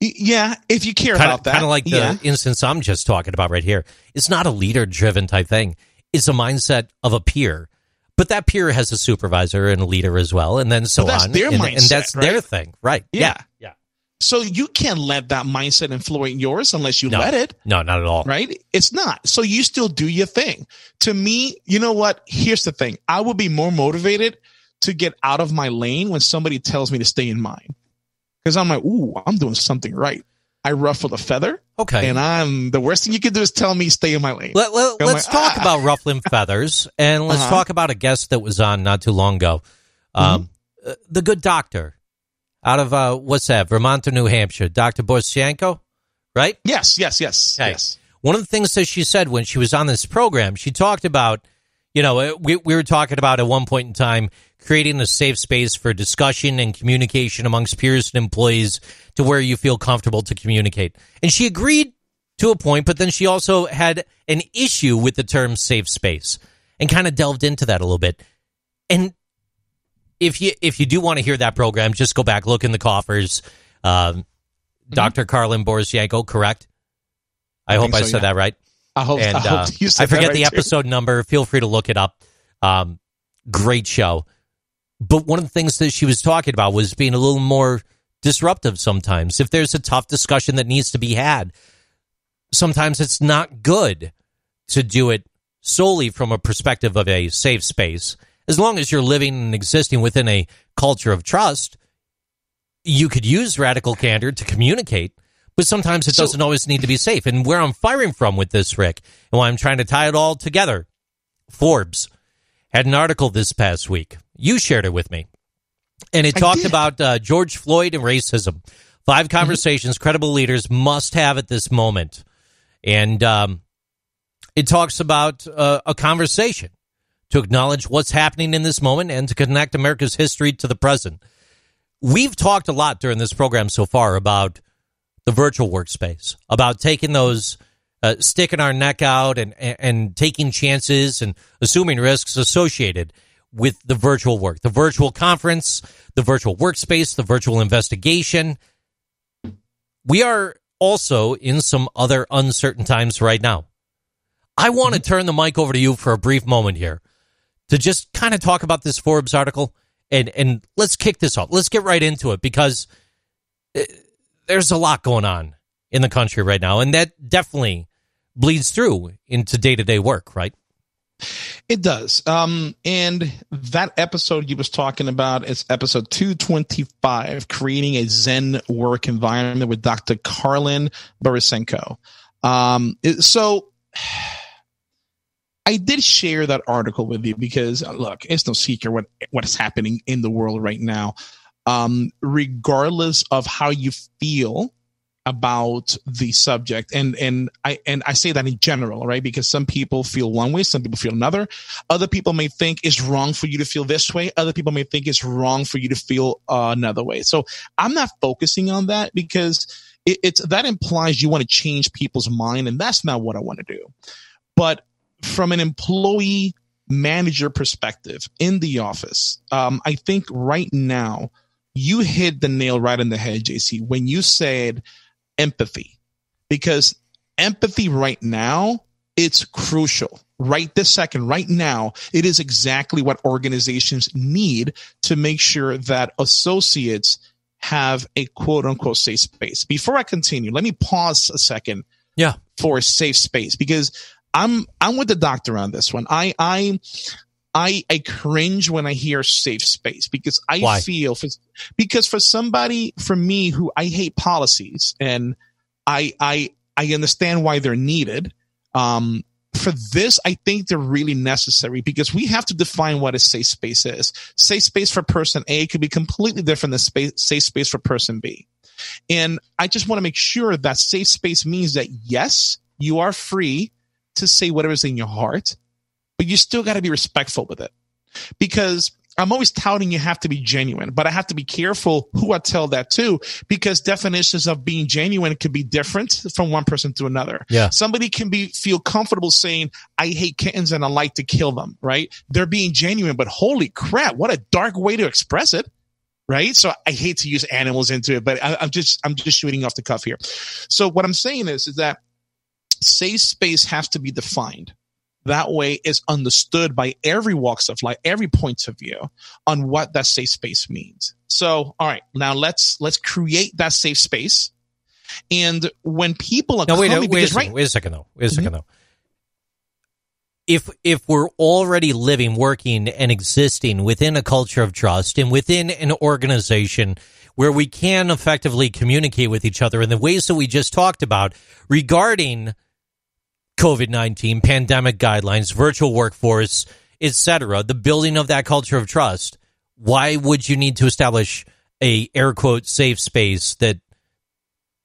Yeah, if you care Kind about that. kind of like the yeah. instance I'm just talking about right here. It's not a leader driven type thing. It's a mindset of a peer, but that peer has a supervisor and a leader as well, and then so on. their and, and mindset, that's their thing, right? Yeah. yeah. So you can't let that mindset influence yours unless you No. let it. No, not at all. right? It's not. So you still do your thing. To me, you know what? Here's the thing. I will be more motivated to get out of my lane when somebody tells me to stay in mine. Because I'm like, ooh, I'm doing something right. I ruffled a feather Okay. and I'm the worst thing you can do is tell me stay in my lane. Let, let, us like, talk ah. about ruffling feathers, and let's Uh-huh. talk about a guest that was on not too long ago. Um, Mm-hmm. uh, the good doctor out of uh, what's that, Vermont or New Hampshire, Doctor Borysenko, right? yes, yes, yes, Okay. yes. One of the things that she said when she was on this program, she talked about, you know, uh, we, we were talking about at one point in time creating a safe space for discussion and communication amongst peers and employees to where you feel comfortable to communicate. And she agreed to a point, but then she also had an issue with the term safe space and kind of delved into that a little bit. And if you if you do want to hear that program, just go back, look in the coffers. Um, Dr. Karlin Borysenko, correct? I, I hope I so, said yeah. that right. I hope, And I hope uh, I forget that the right, too. episode number. Feel free to look it up. Um, great show. But one of the things that she was talking about was being a little more disruptive sometimes. If there's a tough discussion that needs to be had, sometimes it's not good to do it solely from a perspective of a safe space. As long as you're living and existing within a culture of trust, you could use radical candor to communicate, but sometimes it So- doesn't always need to be safe. And where I'm firing from with this, Rick, and why I'm trying to tie it all together, Forbes had an article this past week. You shared it with me. And it I talked did. about uh, George Floyd and racism. Five Mm-hmm. conversations credible leaders must have at this moment. And um, it talks about uh, a conversation to acknowledge what's happening in this moment and to connect America's history to the present. We've talked a lot during this program so far about the virtual workspace, about taking those, uh, sticking our neck out and, and, and taking chances and assuming risks associated with the virtual work, the virtual conference, the virtual workspace, the virtual investigation. We are also in some other uncertain times right now. I want to turn the mic over to you for a brief moment here to just kind of talk about this Forbes article and and let's kick this off. Let's get right into it because uh, there's a lot going on in the country right now, and that definitely bleeds through into day to day work, right? It does. Um, and that episode you was talking about is episode 225, creating a Zen work environment with Dr. Karlin Borysenko. Um, so [SIGHS] I did share that article with you because look, it's no secret what, what is happening in the world right now. Um, regardless of how you feel about the subject and and i and i say that in general right? Because some people feel one way some people feel another. Other people may think it's wrong for you to feel this way. Other people may think it's wrong for you to feel uh, another way. So i'm not focusing on that because it, it's that implies you want to change people's mind and that's not what i want to do. But from an employee manager perspective in the office um, i think right now you hit the nail right in the head jc when you said empathy because empathy right now it's crucial right this second right now it is exactly what organizations need to make sure that associates have a quote unquote safe space before i continue let me pause a second Yeah. for a safe space because I'm I'm with the doctor on this one. I I I I cringe when I hear safe space because I Why? feel for, because for somebody for me who I hate policies and I I I understand why they're needed. Um for this, I think they're really necessary because we have to define what a safe space is. Safe space for person A could be completely different than space, safe space for person B. And I just want to make sure that safe space means that yes, you are free to say whatever's in your heart, but you still got to be respectful with it. Because I'm always touting you have to be genuine, but I have to be careful who I tell that to because definitions of being genuine could be different from one person to another. Yeah. Somebody can be feel comfortable saying, I hate kittens and I like to kill them, right? They're being genuine, but holy crap, what a dark way to express it. Right. So I hate to use animals into it, but I, I'm just, I'm just shooting off the cuff here. So what I'm saying is, is that safe space has to be defined. That way is understood by every walks of life, every point of view on what that safe space means. So, all right, now let's, let's create that safe space. And when people are No, wait, coming, wait, a because second, right, wait a second though. Wait a 2nd Mhm. though. If if we're already living, working, and existing within a culture of trust and within an organization where we can effectively communicate with each other in the ways that we just talked about regarding COVID nineteen, pandemic guidelines, virtual workforce, etc., the building of that culture of trust, why would you need to establish a air quote safe space that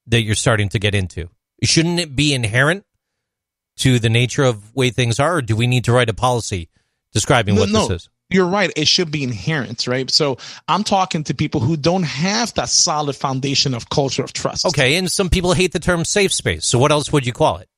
that you're starting to get into? Shouldn't it be inherent to the nature of way things are, or do we need to write a policy describing No, what no. this is? you're right. It should be inherent, right? So I'm talking to people who don't have that solid foundation of culture of trust. Okay, and some people hate the term safe space. So what else would you call it?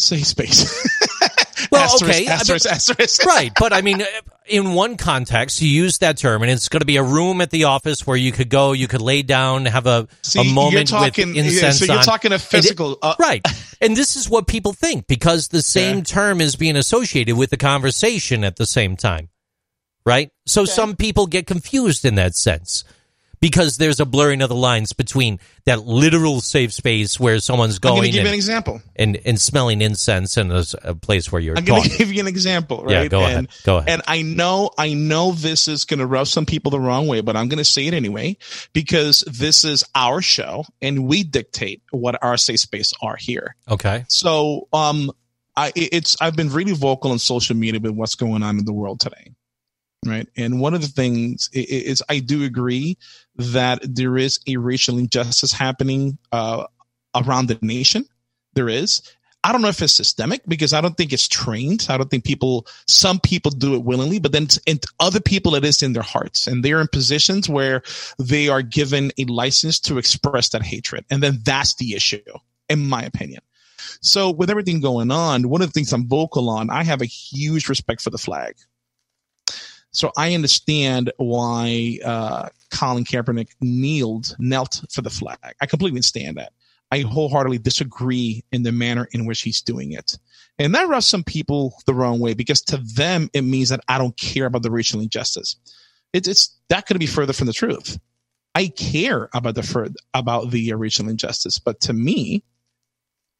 Safe space. [LAUGHS] Well, Asterisk, okay, I Asterisk, asterisk. [LAUGHS] right, but I mean, in one context, you use that term, and it's going to be a room at the office where you could go, you could lay down, have a, See, a moment talking, with yeah, incense so you're on. talking a physical, uh, right. And this is what people think because the same Yeah. term is being associated with the conversation at the same time. Right? So some people get confused in that sense because there's a blurring of the lines between that literal safe space where someone's I'm going to give you an and, example. and, and smelling incense in a place where you're I'm going to give you an example, Yeah, right? go and, ahead. Go ahead. And I know, I know this is going to rub some people the wrong way, but I'm going to say it anyway because this is our show and we dictate what our safe space are here. Okay. So, um, I, it's, I've been really vocal on social media with what's going on in the world today. Right. And one of the things is I do agree that there is a racial injustice happening, uh, around the nation. There is. I don't know if it's systemic because I don't think it's trained. I don't think people, some people do it willingly, but then in other people, it is in their hearts and they're in positions where they are given a license to express that hatred. And then that's the issue, in my opinion. So with everything going on, one of the things I'm vocal on, I have a huge respect for the flag. So I understand why uh, Colin Kaepernick kneeled, knelt for the flag. I completely understand that. I wholeheartedly disagree in the manner in which he's doing it. And that rubs some people the wrong way because to them, it means that I don't care about the racial injustice. It's, it's that could be further from the truth. I care about the about the racial injustice, but to me,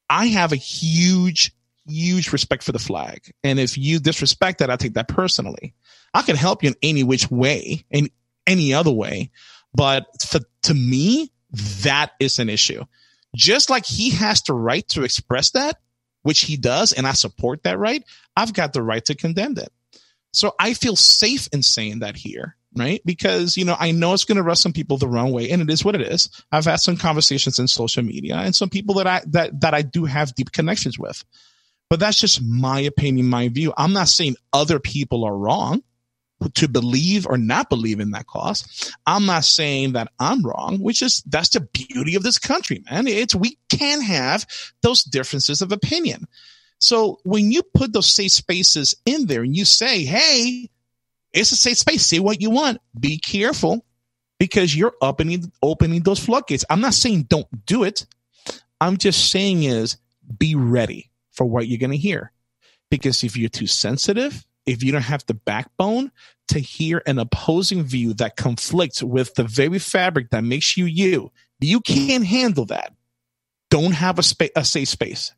I have a huge, huge respect for the flag. And if you disrespect that, I take that personally. I can help you in any which way, in any other way. But for, to me, that is an issue. Just like he has the right to express that, which he does, and I support that right, I've got the right to condemn that. So I feel safe in saying that here, right? Because, you know, I know it's going to rub some people the wrong way and it is what it is. I've had some conversations in social media and some people that I, that, that I do have deep connections with, but that's just my opinion, my view. I'm not saying other people are wrong to believe or not believe in that cause. I'm not saying that I'm wrong, which is that's the beauty of this country, man. It's we can have those differences of opinion. So when you put those safe spaces in there and you say, Hey, it's a safe space. Say what you want. Be careful because you're opening, opening those floodgates. I'm not saying don't do it. I'm just saying is be ready for what you're going to hear. Because if you're too sensitive, if you don't have the backbone to hear an opposing view that conflicts with the very fabric that makes you you, you can't handle that. don't have a, spa- a safe space.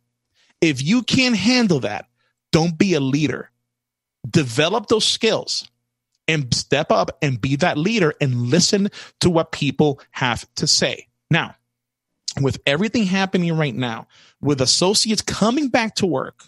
If you can't handle that, don't be a leader. Develop those skills and step up and be that leader and listen to what people have to say. Now, with everything happening right now, with associates coming back to work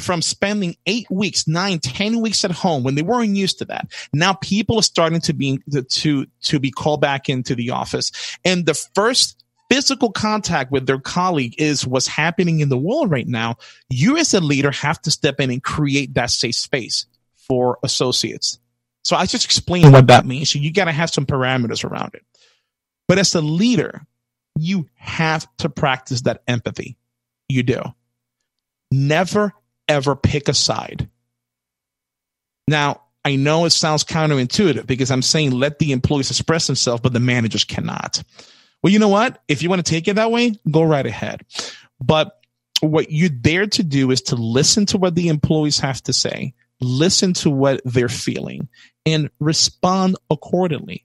from spending eight weeks, nine, ten weeks at home when they weren't used to that. Now people are starting to be to to be called back into the office, and the first physical contact with their colleague is what's happening in the world right now. You as a leader have to step in and create that safe space for associates. So I just explained what that means. So you got to have some parameters around it. But as a leader, you have to practice that empathy. You do. Never, ever pick a side. Now, I know it sounds counterintuitive because I'm saying let the employees express themselves, but the managers cannot. Well, you know what? If you want to take it that way, go right ahead. But what you dare to do is to listen to what the employees have to say, listen to what they're feeling, and respond accordingly.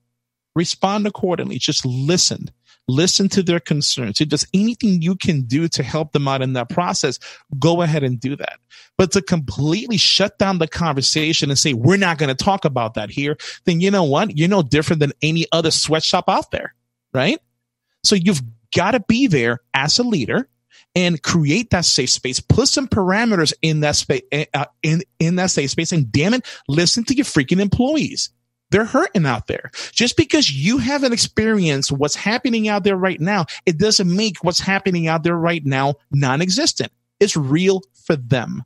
Respond accordingly. Just listen listen to their concerns. If there's anything you can do to help them out in that process, go ahead and do that. But to completely shut down the conversation and say, we're not going to talk about that here, then you know what? You're no different than any other sweatshop out there, right? So you've got to be there as a leader and create that safe space. Put some parameters in that space, uh, in in that safe space, and damn it, listen to your freaking employees. They're hurting out there. Just because you haven't experienced what's happening out there right now, it doesn't make what's happening out there right now non-existent. It's real for them.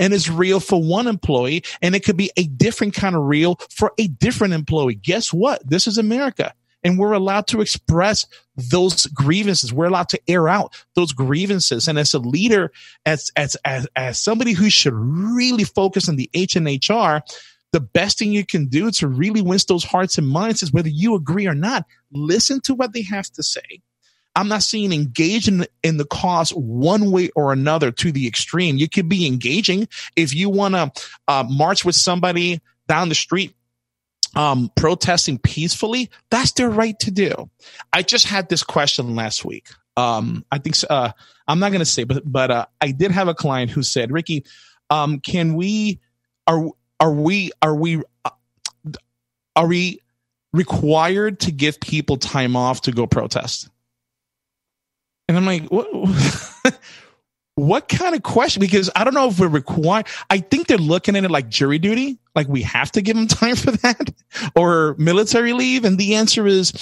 And it's real for one employee, and it could be a different kind of real for a different employee. Guess what? This is America and we're allowed to express those grievances. We're allowed to air out those grievances. And as a leader, as as as, as somebody who should really focus on the H and HR, the best thing you can do to really win those hearts and minds is whether you agree or not, listen to what they have to say. I'm not saying engage in, in the cause one way or another to the extreme. You could be engaging if you want to uh, march with somebody down the street um, protesting peacefully, that's their right to do. I just had this question last week. Um, I think uh, I'm not going to say, but but uh, I did have a client who said, "Ricky, um, can we are are we are we uh, are we required to give people time off to go protest? And I'm like, what? [LAUGHS] what kind of question? Because I don't know if we're required. I think they're looking at it like jury duty, like we have to give them [LAUGHS] time for that, or military leave. And the answer is,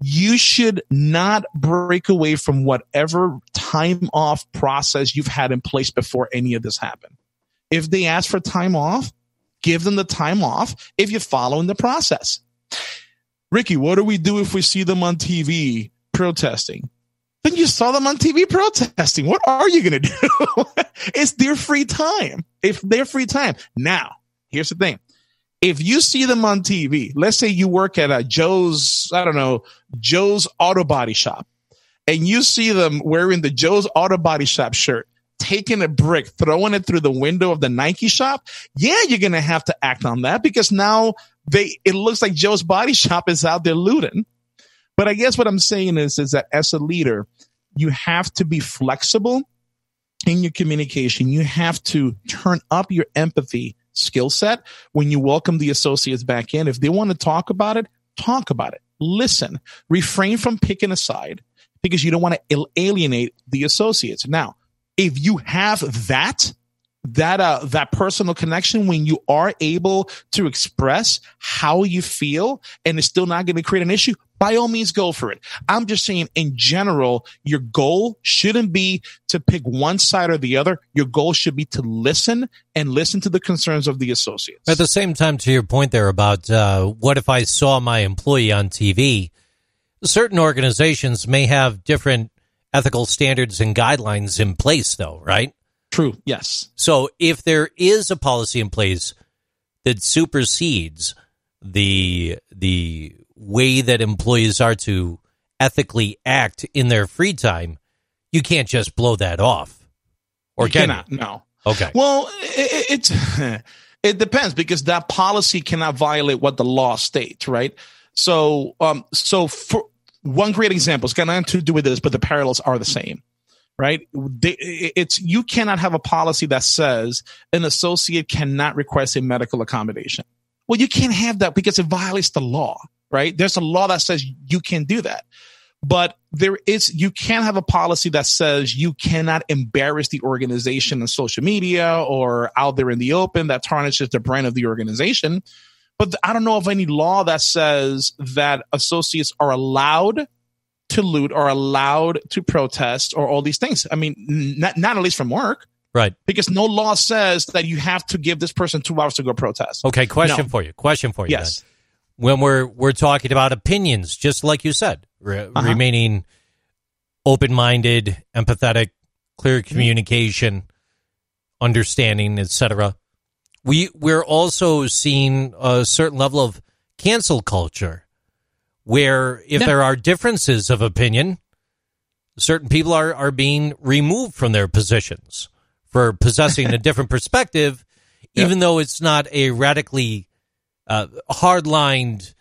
you should not break away from whatever time off process you've had in place before any of this happened. If they ask for time off, give them the time off if you're following the process. Ricky, what do we do if we see them on TV protesting? Then you saw them on TV protesting. What are you going [LAUGHS] to do? it's their free time. If their free time. Now, here's the thing. If you see them on TV, let's say you work at a Joe's, I don't know, Joe's auto body shop and you see them wearing the Joe's auto body shop shirt taking a brick, throwing it through the window of the Nike shop, yeah, you're going to have to act on that because now they, it looks like Joe's body shop is out there looting. But I guess what I'm saying is, is that as a leader, you have to be flexible in your communication. You have to turn up your empathy skill set when you welcome the associates back in. If they want to talk about it, talk about it. Listen, refrain from picking a side because you don't want to alienate the associates. Now, if you have that, that uh that personal connection when you are able to express how you feel and it's still not going to create an issue by all means go for it. I'm just saying in general your goal shouldn't be to pick one side or the other. Your goal should be to listen and listen to the concerns of the associates. At the same time to your point there about uh, what if i saw my employee on tv certain organizations may have different ethical standards and guidelines in place, though, right? True. Yes. So if there is a policy in place that supersedes the the way that employees are to ethically act in their free time, you can't just blow that off. Or you can cannot. No. Okay. Well, it, it [LAUGHS] it depends because that policy cannot violate what the law states, right? So, um, so for one great example, it's got nothing to do with this, but the parallels are the same. right? They, it's you cannot have a policy that says an associate cannot request a medical accommodation. Well, you can't have that because it violates the law, right? There's a law that says you can do that. But there is, you can't have a policy that says you cannot embarrass the organization on social media or out there in the open that tarnishes the brand of the organization. But I don't know of any law that says that associates are allowed to loot or allowed to protest or all these things. I mean, not, not at least from work. Right. Because no law says that you have to give this person two hours to go protest. Okay, question no. for you. Question for you. Yes. Then. When we're we're talking about opinions, just like you said, re- uh-huh. remaining open minded, empathetic, clear mm-hmm. communication, mm-hmm. understanding, etc. We we're also seeing a certain level of cancel culture where if there are differences of opinion, certain people are, are being removed from their positions for possessing a different [LAUGHS] perspective, even though it's not a radically uh, hard-lined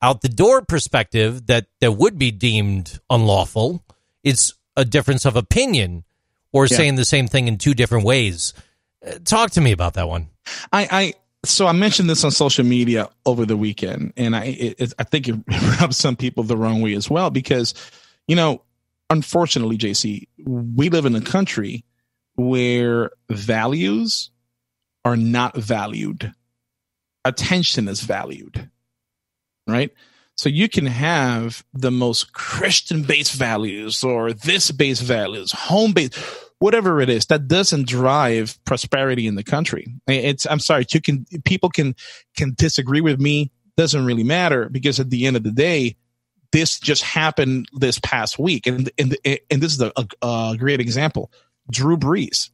out the door perspective that, that would be deemed unlawful. It's a difference of opinion or yeah. saying the same thing in two different ways. Uh, talk to me about that one. I, I so I mentioned this on social media over the weekend, and I it, I think it [LAUGHS] rubs some people the wrong way as well because, you know, unfortunately, JC, we live in a country where values are not valued, attention is valued, right? So you can have the most Christian based values or this based values, home based whatever it is that doesn't drive prosperity in the country. It's i'm sorry you can people can can disagree with me doesn't really matter because at the end of the day this just happened this past week. And and, and this is a, a, great example. Drew brees.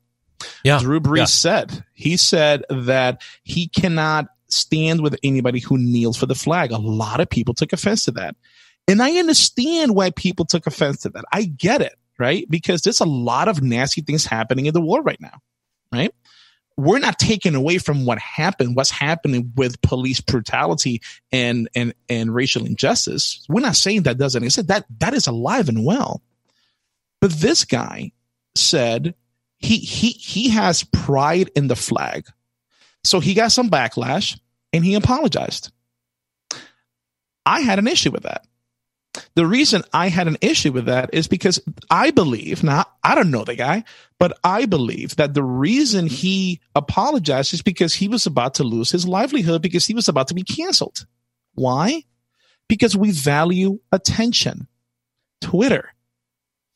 Yeah. Drew brees yeah. said he said that he cannot stand with anybody who kneels for the flag. A lot of people took offense to that. And i understand why people took offense to that. I get it right? Because there's a lot of nasty things happening in the world right now, right? We're not taking away from what happened, what's happening with police brutality and and and racial injustice. We're not saying that doesn't exist. That that is alive and well. But this guy said he he he has pride in the flag. So he got some backlash and he apologized. I had an issue with that. The reason I had an issue with that is because I believe, now I don't know the guy, but I believe that the reason he apologized is because he was about to lose his livelihood because he was about to be canceled. Why? Because we value attention. Twitter,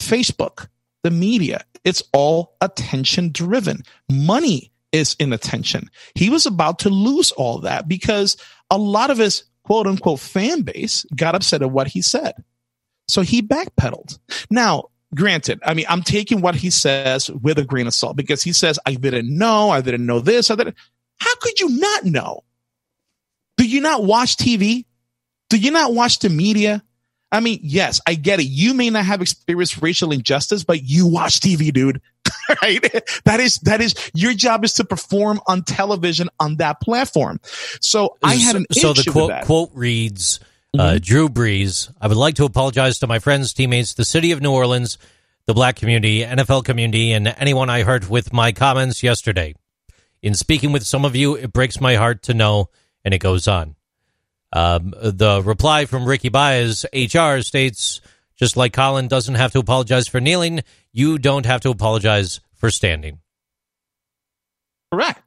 Facebook, the media, it's all attention driven. Money is in attention. He was about to lose all that because a lot of his quote unquote fan base got upset at what he said. So he backpedaled. Now, granted, I mean, I'm taking what he says with a grain of salt because he says, I didn't know, I didn't know this, I didn't. How could you not know? Do you not watch TV? Do you not watch the media? I mean, yes, I get it. You may not have experienced racial injustice, but you watch TV, dude. [LAUGHS] right? That is, that is, your job is to perform on television on that platform. So I had an so, so the quote, quote reads, uh, mm-hmm. Drew Brees, I would like to apologize to my friends, teammates, the city of New Orleans, the black community, NFL community, and anyone I hurt with my comments yesterday. In speaking with some of you, it breaks my heart to know, and it goes on. Um, the reply from Ricky Baez, HR, states, just like Colin doesn't have to apologize for kneeling, you don't have to apologize for standing. Correct.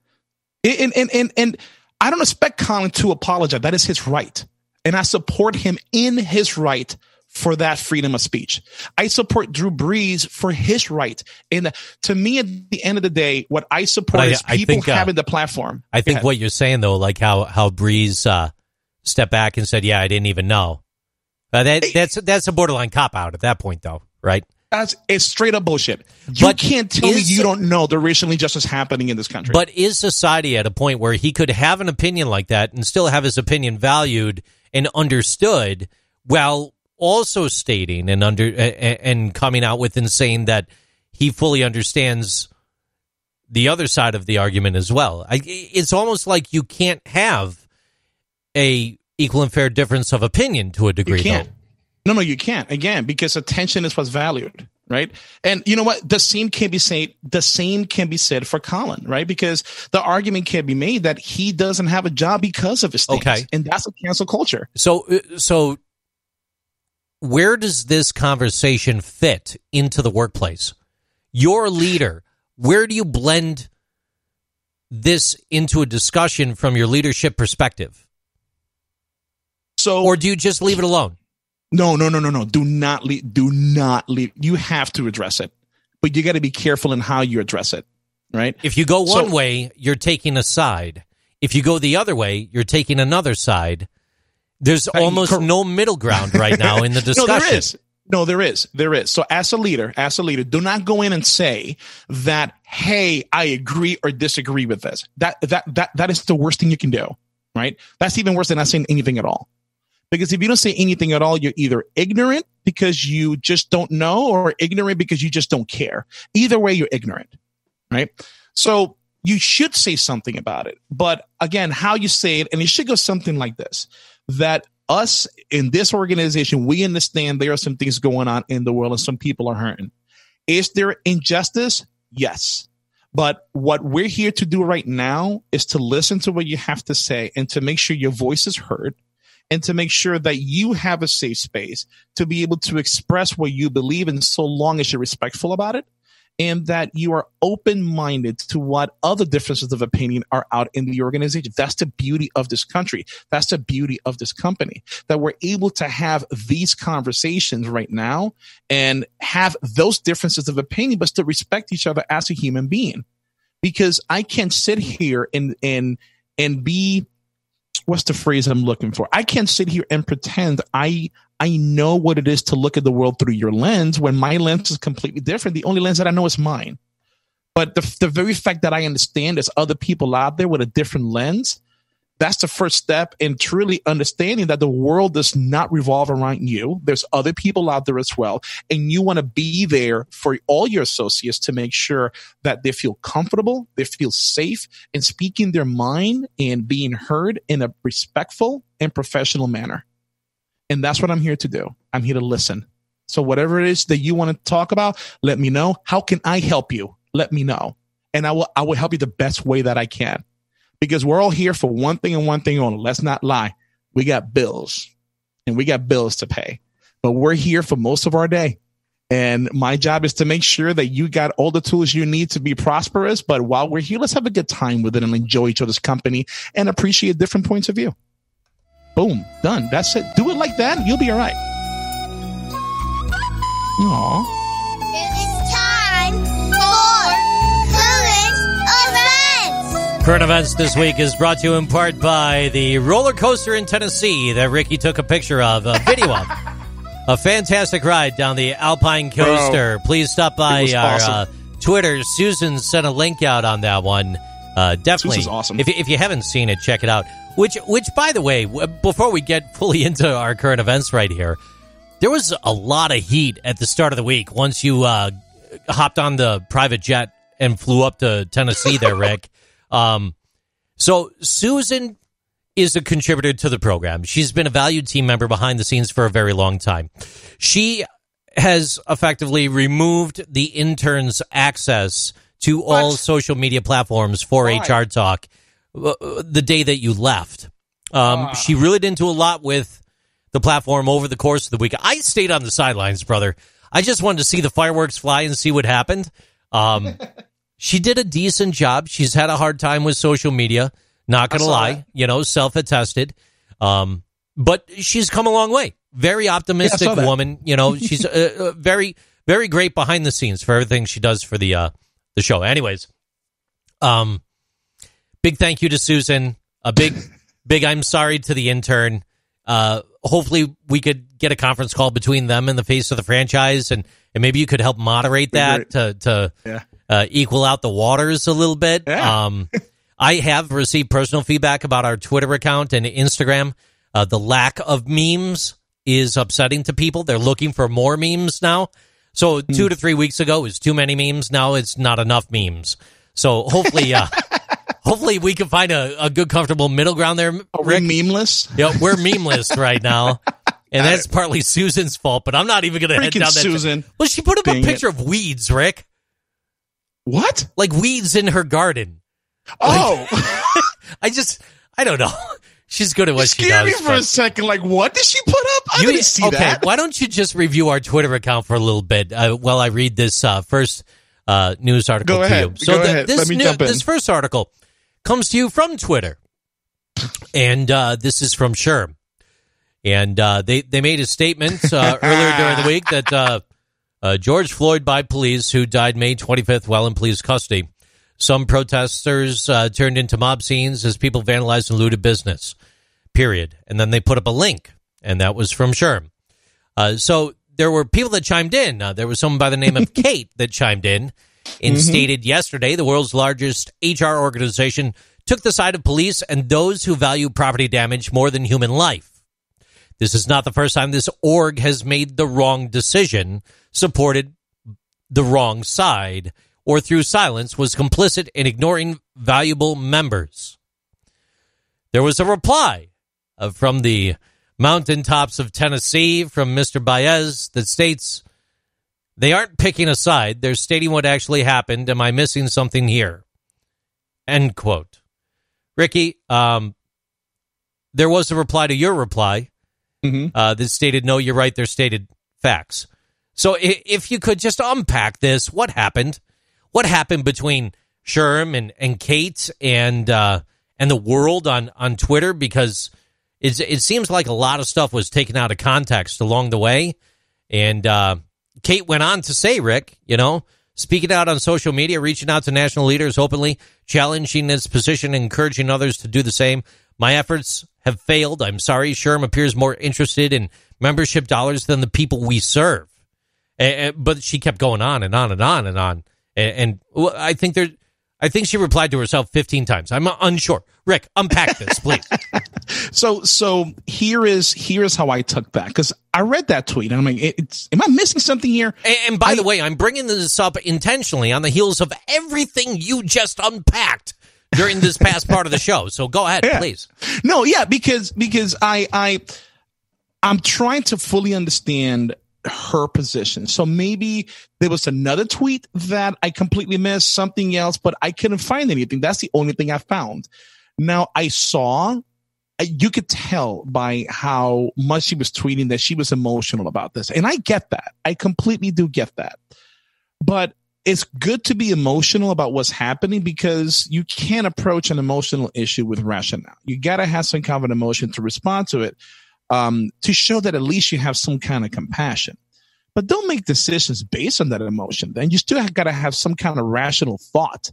And, and, and, and I don't expect Colin to apologize. That is his right. And I support him in his right for that freedom of speech. I support Drew Brees for his right. And to me, at the end of the day, what I support I, is people think, uh, having the platform. I think what you're saying though, like how, how Brees, uh, stepped back and said, yeah, I didn't even know. Uh, that, that's, that's a borderline cop out at that point though, right? That's it's straight up bullshit. You but can't tell is, me you don't know the racial injustice happening in this country. But is society at a point where he could have an opinion like that and still have his opinion valued and understood while also stating and under and coming out with and saying that he fully understands the other side of the argument as well. I, it's almost like you can't have a equal and fair difference of opinion to a degree. You can't. No, no, you can't. Again, because attention is what's valued. right? And you know what? The same can be said. The same can be said for Colin, right? Because the argument can be made that he doesn't have a job because of his things, Okay. and that's a cancel culture. So, uh, so where does this conversation fit into the workplace? You're leader. Where do you blend this into a discussion from your leadership perspective? So, Or do you just leave it alone? no, no, no, no, no. Do not leave. Do not leave. You have to address it, but you got to be careful in how you address it, right? If you go one So- way, you're taking a side. If you go the other way, you're taking another side. There's almost cor- no middle ground right now in the discussion. [LAUGHS] No, there is. No, there is. There is. So as a leader, as a leader, do not go in and say that, hey, I agree or disagree with this. That that that that is the worst thing you can do. Right? That's even worse than not saying anything at all. Because if you don't say anything at all, you're either ignorant because you just don't know or ignorant because you just don't care. Either way, you're ignorant. Right? So you should say something about it. But again, how you say it, and it should go something like this that us in this organization, we understand there are some things going on in the world and some people are hurting. Is there injustice? Yes. But what we're here to do right now is to listen to what you have to say and to make sure your voice is heard and to make sure that you have a safe space to be able to express what you believe in so long as you're respectful about it and that you are open minded to what other differences of opinion are out in the organization. That's the beauty of this country. That's the beauty of this company that we're able to have these conversations right now and have those differences of opinion, but still respect each other as a human being. Because I can't sit here and, and, and be, what's the phrase I'm looking for? I can't sit here and pretend I I know what it is to look at the world through your lens when my lens is completely different. The only lens that I know is mine. But the, the very fact that I understand there's other people out there with a different lens, that's the first step in truly understanding that the world does not revolve around you. There's other people out there as well. And you want to be there for all your associates to make sure that they feel comfortable, they feel safe in speaking their mind and being heard in a respectful and professional manner. And that's what I'm here to do. I'm here to listen. So whatever it is that you want to talk about, let me know. How can I help you? Let me know. And I will I will help you the best way that I can. Because we're all here for one thing and one thing only. Let's not lie. We got bills and we got bills to pay. But we're here for most of our day. And my job is to make sure that you got all the tools you need to be prosperous. But while we're here, let's have a good time with it and enjoy each other's company and appreciate different points of view. Boom, done. That's it. Do it like that. You'll be all right. Aw. It's time for current events. This week is brought to you in part by the roller coaster in Tennessee that Ricky took a picture of, a video of. A fantastic ride down the Alpine Coaster. Please stop by our awesome. uh, Twitter. Susan sent a link out on that one. Uh, definitely, Susan's awesome. If, if you haven't seen it, check it out. Which, which, by the way, w- before we get fully [LAUGHS] into our current events right here, there was a lot of heat at the start of the week once you uh, hopped on the private jet and flew up to Tennessee there, [LAUGHS] Rick. Um, so Susan is a contributor to the program. She's been a valued team member behind the scenes for a very long time. She has effectively removed the interns' access to all social media platforms for Why? HR Talk uh, the day that you left. Um, She really didn't do a lot with the platform over the course of the week. I stayed on the sidelines, brother. I just wanted to see the fireworks fly and see what happened. Um, [LAUGHS] she did a decent job. She's had a hard time with social media. Not gonna lie, that. you know, self attested. Um, but she's come a long way. Very optimistic Yeah, I saw that. woman. You know, she's [LAUGHS] uh, uh, very, very great behind the scenes for everything she does for the uh, the show. Anyways, um, big thank you to Susan. A big, [LAUGHS] big I'm sorry to the intern. Uh, hopefully we could get a conference call between them and the face of the franchise, and, and maybe you could help moderate that to to Yeah. Uh, equal out the waters a little bit. Yeah. Um, I have received personal feedback about our Twitter account and Instagram. Uh, the lack of memes is upsetting to people. They're looking for more memes now. So Hmm. two to three weeks ago was too many memes. Now it's not enough memes. So hopefully, uh, [LAUGHS] hopefully we can find a, a good, comfortable middle ground there. Are we Rick. memeless? Yeah, we're memeless right now. [LAUGHS] And that's partly Susan's fault, but I'm not even going to head down that. Susan. Well, she put up a Dang it. picture of weeds, Rick, What? like weeds in her garden. Oh, [LAUGHS] I just, I don't know. [LAUGHS] She's good at what she scared me does. for a second. Like, what did she put up? I You- didn't see okay, that. why don't you just review our Twitter account for a little bit uh, while I read this uh, first uh, news article Go to ahead. you? So Go the- ahead. this Let me new- jump in. this first article comes to you from Twitter, and uh, this is from SHRM. And uh, they they made a statement uh, earlier during the week that uh, George Floyd by police, who died May 25th while in police custody. Some protesters uh, turned into mob scenes as people vandalized and looted business. Period. And then they put up a link, and that was from SHRM. Uh, so there were people that chimed in. Uh, there was someone by the name of [LAUGHS] Kate that chimed in and stated yesterday the world's largest HR organization took the side of police and those who value property damage more than human life. This is not the first time this org has made the wrong decision, supported the wrong side, or through silence was complicit in ignoring valuable members. There was a reply uh, from the mountaintops of Tennessee from Mr. Baez that states they aren't picking a side. They're stating what actually happened. Am I missing something here? End quote. Ricky, um, there was a reply to your reply Mhm. uh, that stated, no, you're right. They're stated facts. So if you could just unpack this, what happened? What happened between SHRM and, and Kate and uh, and the world on, on Twitter? Because it's, it seems like a lot of stuff was taken out of context along the way. And uh, Kate went on to say, Rick, you know, speaking out on social media, reaching out to national leaders openly, challenging his position, encouraging others to do the same. My efforts have failed. I'm sorry. SHRM appears more interested in membership dollars than the people we serve. A- a- but she kept going on and on and on and on. And, and well, I think there, I think she replied to herself 15 times. I'm unsure. Rick, unpack this, please. [LAUGHS] So, so here is here is how I took that because I read that tweet and I'm like, it- it's am I missing something here? And, and by the way, I'm bringing this up intentionally on the heels of everything you just unpacked during this past part of the show. So go ahead, [LAUGHS] Yeah. please. No, yeah, because because I I I'm trying to fully understand her position. So maybe there was another tweet that I completely missed, something else, but I couldn't find anything. That's the only thing I found. Now I saw uh, you could tell by how much she was tweeting that she was emotional about this. And I get that. I completely do get that. But it's good to be emotional about what's happening because you can't approach an emotional issue with rationale. You got to have some kind of an emotion to respond to it um, to show that at least you have some kind of compassion. But don't make decisions based on that emotion. Then you still got to have some kind of rational thought.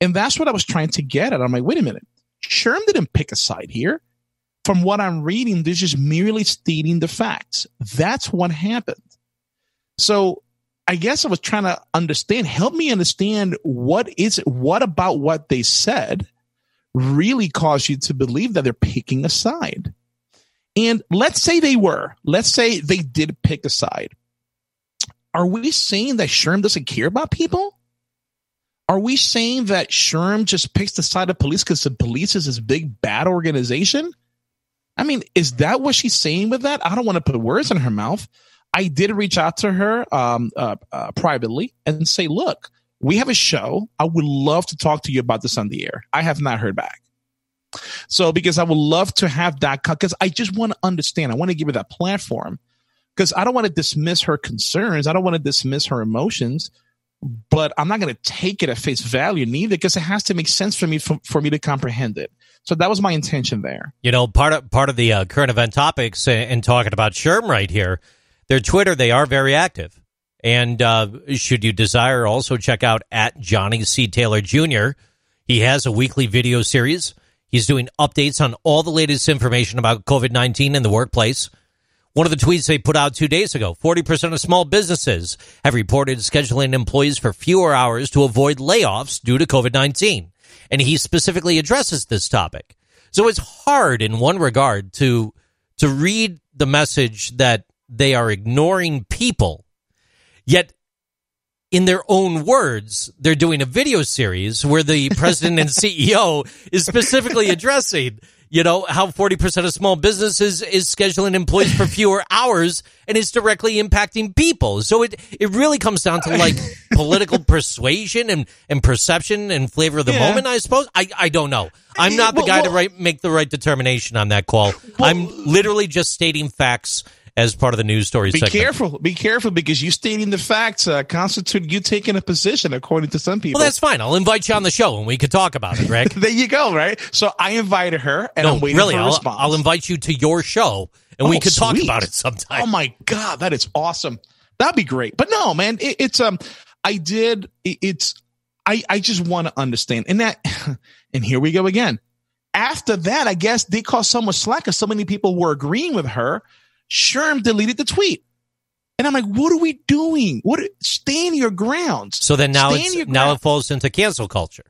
And that's what I was trying to get at. I'm like, wait a minute. SHRM didn't pick a side here. From what I'm reading, this is merely stating the facts. That's what happened. So I guess I was trying to understand, help me understand what is what about what they said really caused you to believe that they're picking a side. And let's say they were, let's say they did pick a side. Are we saying that SHRM doesn't care about people? Are we saying that SHRM just picks the side of police because the police is this big bad organization? I mean, is that what she's saying with that? I don't want to put words in her mouth. I did reach out to her um, uh, uh, privately and say, look, we have a show. I would love to talk to you about this on the air. I have not heard back. So, because I would love to have that, because I just want to understand, I want to give her that platform because I don't want to dismiss her concerns. I don't want to dismiss her emotions, but I'm not going to take it at face value neither because it has to make sense for me for, for me to comprehend it. So that was my intention there. You know, part of part of the uh, current event topics and, and talking about SHRM right here, their Twitter they are very active. And uh, should you desire, also check out at Johnny C Taylor Jr. He has a weekly video series. He's doing updates on all the latest information about COVID nineteen in the workplace. One of the tweets they put out two days ago 40% of small businesses have reported scheduling employees for fewer hours to avoid layoffs due to COVID 19. And he specifically addresses this topic. So it's hard in one regard to, to read the message that they are ignoring people, yet in their own words, they're doing a video series where the president and [LAUGHS] CEO is specifically addressing you know how 40% of small businesses is scheduling employees for fewer hours and is directly impacting people. So it it really comes down to like [LAUGHS] political persuasion and and perception and flavor of the Yeah. moment i suppose. I i don't know. I'm not the Well, guy to well- right, make the right determination on that call. I'm literally just stating facts as part of the news story Be segment. careful. Be careful because you stating the facts uh, constitute you taking a position according to some people. well that's fine i'll invite you on the show and we could talk about it rick [LAUGHS] there you go, right? So I invited her and no I'm waiting really for a I'll, response. I'll invite you to your show and we Oh, could talk about it sometime Oh my god, that is awesome. That'd be great. But no, man, it, it's um, I did. It, it's I I just want to understand, and that, [LAUGHS] and here we go again. After that, I guess they caught so much slack because so many people were agreeing with her. SHRM deleted the tweet, and I'm like, what are we doing? What? Stand your grounds. so then now it's now it falls into cancel culture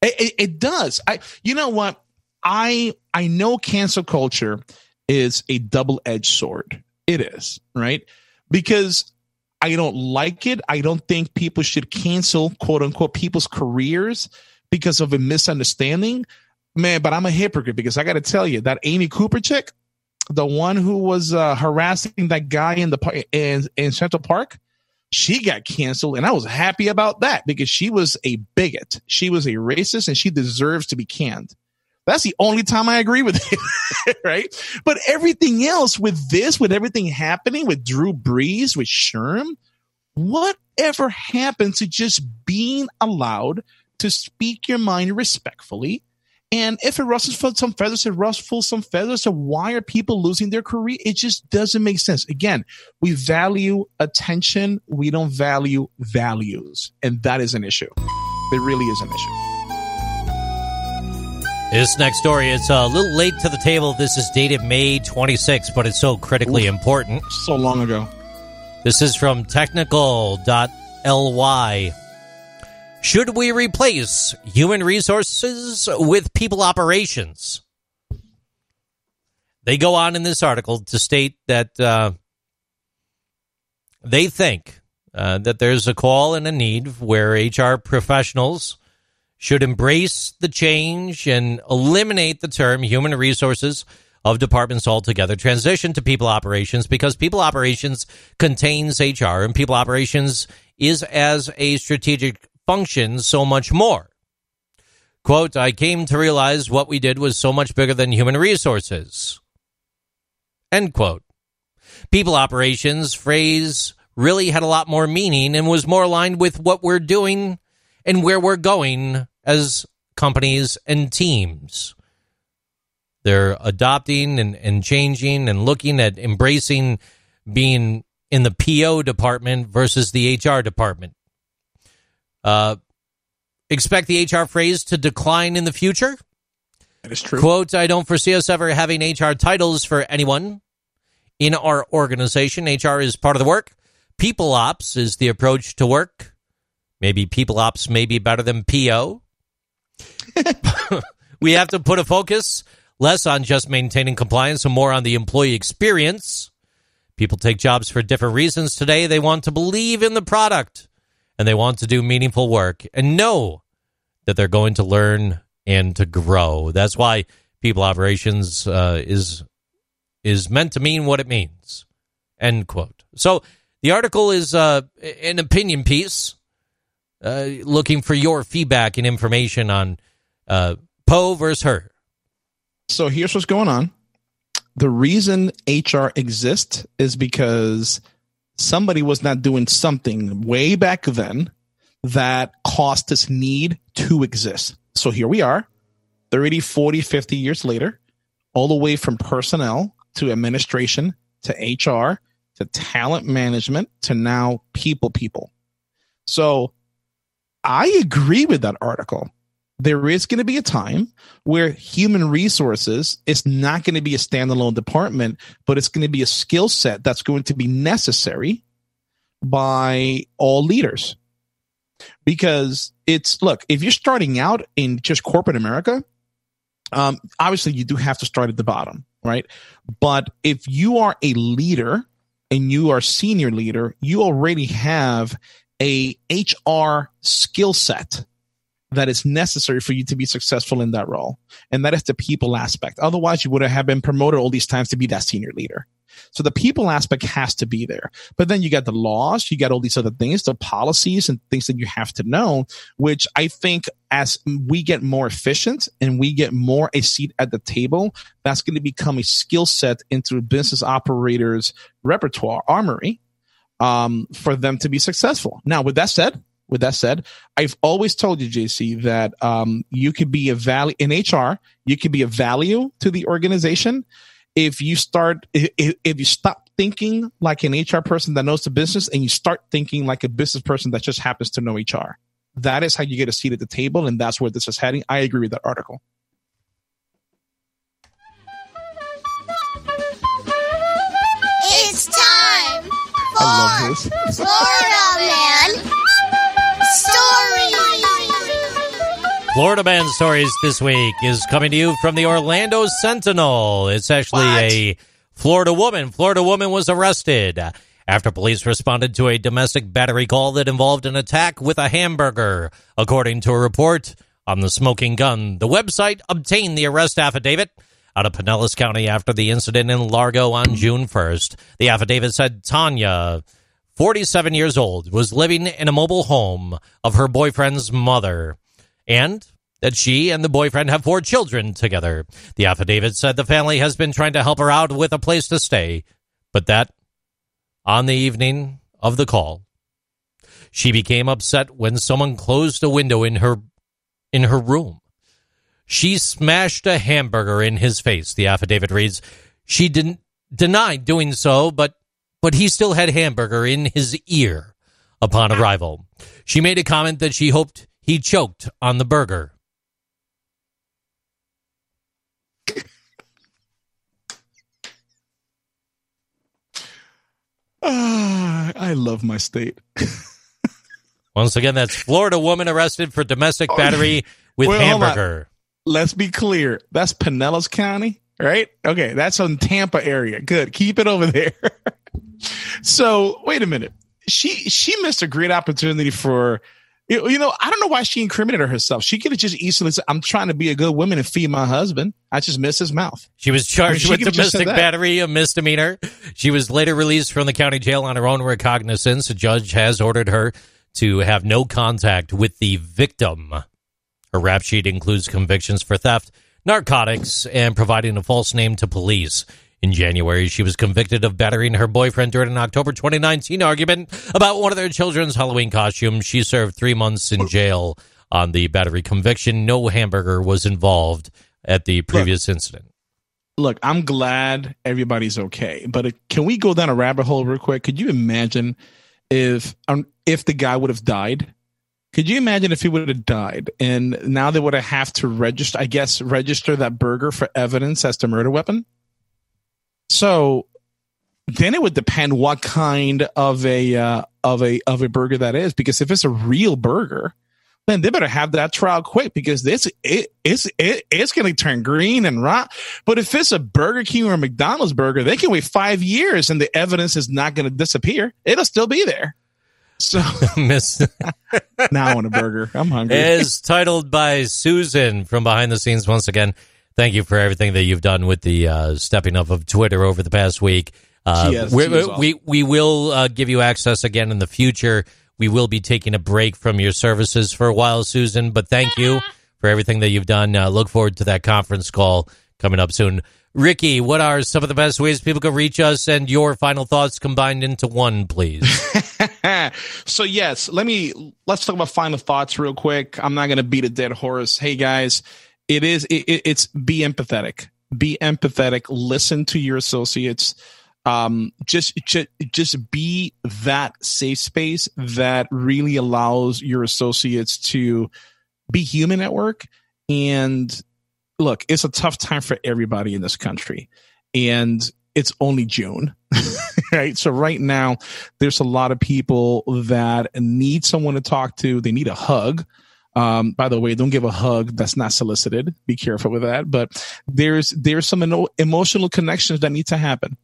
It, it, it does. I, you know what? I, I know cancel culture is a double edged sword. It is right because I don't like it. I don't think people should cancel quote unquote people's careers because of a misunderstanding. Man, but I'm a hypocrite because I got to tell you that Amy Cooper chick, the one who was uh, harassing that guy in the par- in, in Central Park, she got canceled and i was happy about that because she was a bigot. She was a racist and she deserves to be canned. That's the only time i agree with it [LAUGHS] right? But everything else with this with everything happening with drew brees with SHRM whatever happened to just being allowed to speak your mind respectfully and if it ruffles some feathers, it ruffles some feathers. So why are people losing their career? It just doesn't make sense. Again, we value attention. We don't value values. And that is an issue. It really is an issue. This next story is a little late to the table. This is dated May 26th, but it's so critically important. So long ago. This is from technical.ly. Should we replace human resources with people operations? They go on in this article to state that uh, they think uh, that there's a call and a need where HR professionals should embrace the change and eliminate the term human resources of departments altogether, transition to people operations because people operations contains HR and people operations is as a strategic function so much more. Quote, I came to realize what we did was so much bigger than human resources. End quote. People operations phrase really had a lot more meaning and was more aligned with what we're doing and where we're going as companies and teams. They're adopting and, and changing and looking at embracing being in the PO department versus the HR department. Uh, expect the HR phrase to decline in the future. That is true. Quote, I don't foresee us ever having HR titles for anyone in our organization. HR is part of the work. People ops is the approach to work. Maybe people ops may be better than PO. [LAUGHS] we have to put a focus less on just maintaining compliance and more on the employee experience. People take jobs for different reasons today. They want to believe in the product and they want to do meaningful work and know that they're going to learn and to grow. That's why people operations uh, is is meant to mean what it means. End quote. So the article is uh, an opinion piece, uh, looking for your feedback and information on uh, Poe versus her. So here's what's going on. The reason HR exists is because somebody was not doing something way back then that caused this need to exist. So here we are, 30, 40, 50 years later, all the way from personnel to administration to HR to talent management to now people people. So I agree with that article. There is going to be a time where human resources is not going to be a standalone department, but it's going to be a skill set that's going to be necessary by all leaders. Because it's, look, if you're starting out in just corporate America, um, obviously you do have to start at the bottom, right? But if you are a leader and you are senior leader, you already have a HR skill set that is necessary for you to be successful in that role. And that is the people aspect. Otherwise, you would have been promoted all these times to be that senior leader. So the people aspect has to be there. But then you got the laws, you got all these other things, the policies and things that you have to know, which I think as we get more efficient and we get more a seat at the table, that's going to become a skill set into business operators repertoire armory um, for them to be successful. Now, with that said, with that said, I've always told you, JC, that um, you could be a value in HR. You could be a value to the organization if you start if, if you stop thinking like an HR person that knows the business and you start thinking like a business person that just happens to know HR. That is how you get a seat at the table, and that's where this is heading. I agree with that article. It's time for. Florida Man Florida Man Stories this week is coming to you from the Orlando Sentinel. It's actually What? a Florida woman. Florida woman was arrested after police responded to a domestic battery call that involved an attack with a hamburger, according to a report on the smoking gun. The website obtained the arrest affidavit out of Pinellas County after the incident in Largo on June 1st. The affidavit said Tanya 47 years old, was living in a mobile home of her boyfriend's mother, and that she and the boyfriend have four children together. The affidavit said the family has been trying to help her out with a place to stay, but that on the evening of the call, she became upset when someone closed a window in her in her room. She smashed a hamburger in his face. The affidavit reads, she didn't denied doing so, but but he still had hamburger in his ear upon arrival. She made a comment that she hoped he choked on the burger. Ah, I love my state. [LAUGHS] Once again, that's Florida woman arrested for domestic battery with hamburger. Let's be clear. That's Pinellas County, right? Okay, that's on Tampa area. Good. Keep it over there. [LAUGHS] so wait a minute. She she missed a great opportunity for you you know, I don't know why she incriminated herself. She could have just easily said, I'm trying to be a good woman and feed my husband. I just missed his mouth. She was charged She with domestic battery, a misdemeanor. She was later released from the county jail on her own recognizance. A judge has ordered her to have no contact with the victim. Her rap sheet includes convictions for theft, narcotics, and providing a false name to police. In January, she was convicted of battering her boyfriend during an October 2019 argument about one of their children's Halloween costumes. She served three months in jail on the battery conviction. No hamburger was involved at the previous incident. Look, I'm glad everybody's okay, but can we go down a rabbit hole real quick? Could you imagine if um, if the guy would have died? Could you imagine if he would have died and now they would have have to register, I guess, register that burger for evidence as the murder weapon? So then it would depend what kind of a uh, of a of a burger that is, because if it's a real burger, then they better have that trial quick because this it, it's it, it's going to turn green and rot. But if it's a Burger King or a McDonald's burger, they can wait five years and the evidence is not going to disappear. It'll still be there. So [LAUGHS] Miss [LAUGHS] now on a burger. I'm hungry. is titled by Susan from behind the scenes. Once again, thank you for everything that you've done with the uh, stepping up of Twitter over the past week. Uh, has- we, we, we will uh, give you access again in the future. We will be taking a break from your services for a while, Susan, but thank you for everything that you've done. Uh, look forward to that conference call coming up soon. Ricky, what are some of the best ways people can reach us and your final thoughts combined into one, please? [LAUGHS] so yes, let me let's talk about final thoughts real quick. I'm not going to beat a dead horse. Hey guys, it is it, it- it's be empathetic. Be empathetic. Listen to your associates. Um, just just just be that safe space that really allows your associates to be human at work. And look, it's a tough time for everybody in this country, and it's only June, [LAUGHS] right? So right now there's a lot of people that need someone to talk to. They need a hug. Um, by the way, don't give a hug that's not solicited. Be careful with that. But there's there's some emo- emotional connections that need to happen,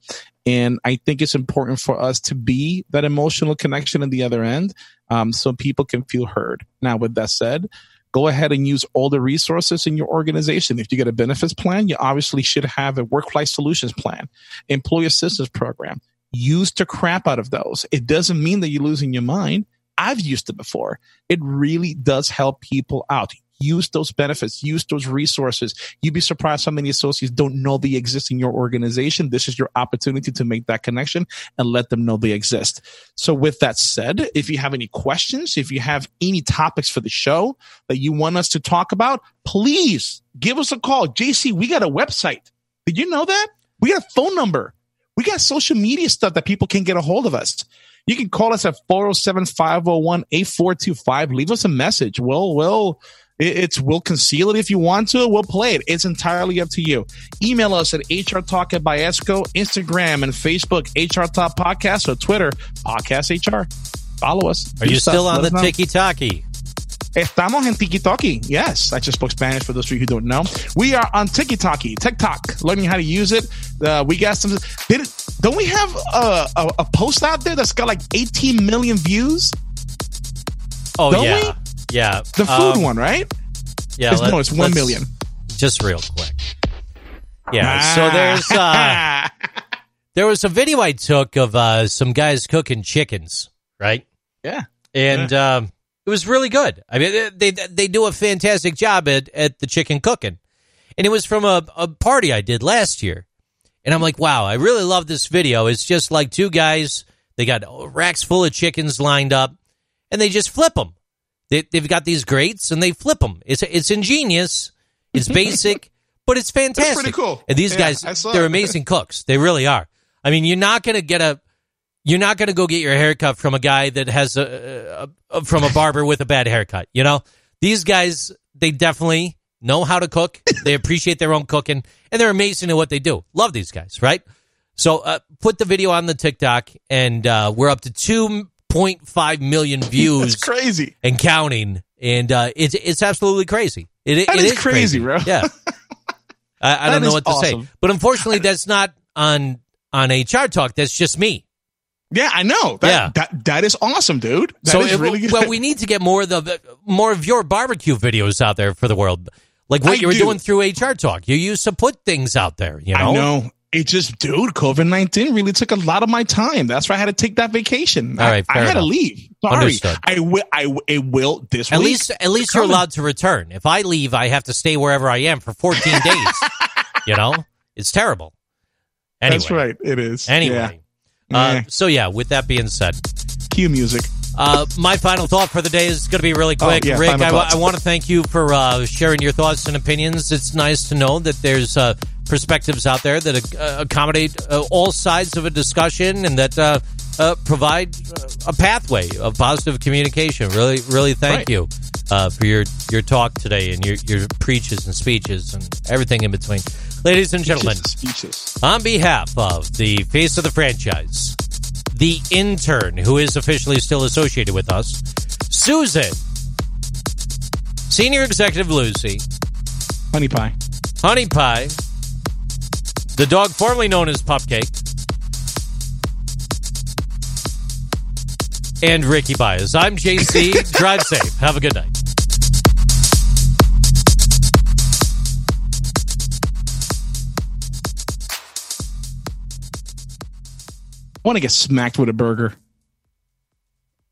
and I think it's important for us to be that emotional connection at the other end, um, so people can feel heard. Now, with that said, go ahead and use all the resources in your organization. If you get a benefits plan, you obviously should have a workplace solutions plan, employee assistance program. Use the crap out of those. It doesn't mean that you're losing your mind. I've used it before. It really does help people out. Use those benefits, use those resources. You'd be surprised how many associates don't know they exist in your organization. This is your opportunity to make that connection and let them know they exist. So with that said, if you have any questions, if you have any topics for the show that you want us to talk about, please give us a call. JC, we got a website. Did you know that? We got a phone number. We got social media stuff that people can get a hold of us. You can call us at 407 501 8425. Leave us a message. We'll, we'll, it's we'll conceal it if you want to. We'll play it. It's entirely up to you. Email us at HR Talk at Biesco, Instagram and Facebook HR Talk Podcast or Twitter Podcast HR. Follow us. Are you still on the Tiki Talkie? Estamos en Tiki Talkie. Yes, I just spoke Spanish for those of you who don't know. We are on Tiki Talkie, TikTok, learning how to use it. Uh, we got some. Did it, don't we have a, a, a, post out there that's got like 18 million views? Oh don't yeah, we? yeah. The food um, one, right? Yeah, let, no, it's one million. Just real quick. Yeah. Ah. So there's uh, [LAUGHS] there was a video I took of uh, some guys cooking chickens, right? Yeah. And yeah. Um, it was really good. I mean, they they do a fantastic job at, at the chicken cooking, and it was from a, a party I did last year, and I'm like, wow, I really love this video. It's just like two guys. They got racks full of chickens lined up, and they just flip them. They, they've got these grates, and they flip them. It's it's ingenious. It's [LAUGHS] basic, but it's fantastic. That's pretty cool. And these yeah, guys, they're [LAUGHS] amazing cooks. They really are. I mean, you're not going to get a you're not going to go get your haircut from a guy that has a, a, a, from a barber with a bad haircut. You know, these guys they definitely know how to cook. They [LAUGHS] appreciate their own cooking, and they're amazing at what they do. Love these guys, right? So uh, put the video on the TikTok, and uh, we're up to two point five million [LAUGHS] views. That's crazy and counting, and uh, it's it's absolutely crazy. It, that it is, is crazy, crazy, bro. Yeah, [LAUGHS] I, I don't know what to awesome. say, but unfortunately, that's not on on HR Talk. That's just me. Yeah, I know. That, yeah, that that is awesome, dude. That so it, really good. well, we need to get more of the more of your barbecue videos out there for the world, like what I you were do. doing through HR Talk. You used to put things out there. You know, I know. It just, dude, COVID nineteen really took a lot of my time. That's why I had to take that vacation. All right, I, I had enough. to leave. Sorry, Understood. I will. I it will this at week. least at least you're allowed to return. If I leave, I have to stay wherever I am for 14 [LAUGHS] days. you know, it's terrible. Anyway, That's right. It is. Anyway, Yeah. uh, Yeah. so yeah, with that being said, Cue music. Uh, my final thought for the day is going to be really quick. Oh, yeah, Rick, final I, want to thank you for uh, sharing your thoughts and opinions. It's nice to know that there's uh, perspectives out there that uh, accommodate uh, all sides of a discussion and that uh, uh, provide uh, a pathway of positive communication. Really, really thank Right. you uh, for your, your talk today and your, your preaches and speeches and everything in between. Ladies and gentlemen, speeches. on behalf of the face of the franchise, the intern who is officially still associated with us, Susan, senior executive Lucy, Honey pie. Honey Pie, the dog formerly known as Pupcake, and Ricky Baez. I'm JC. [LAUGHS] Drive safe. Have a good night. Want to get smacked with a burger.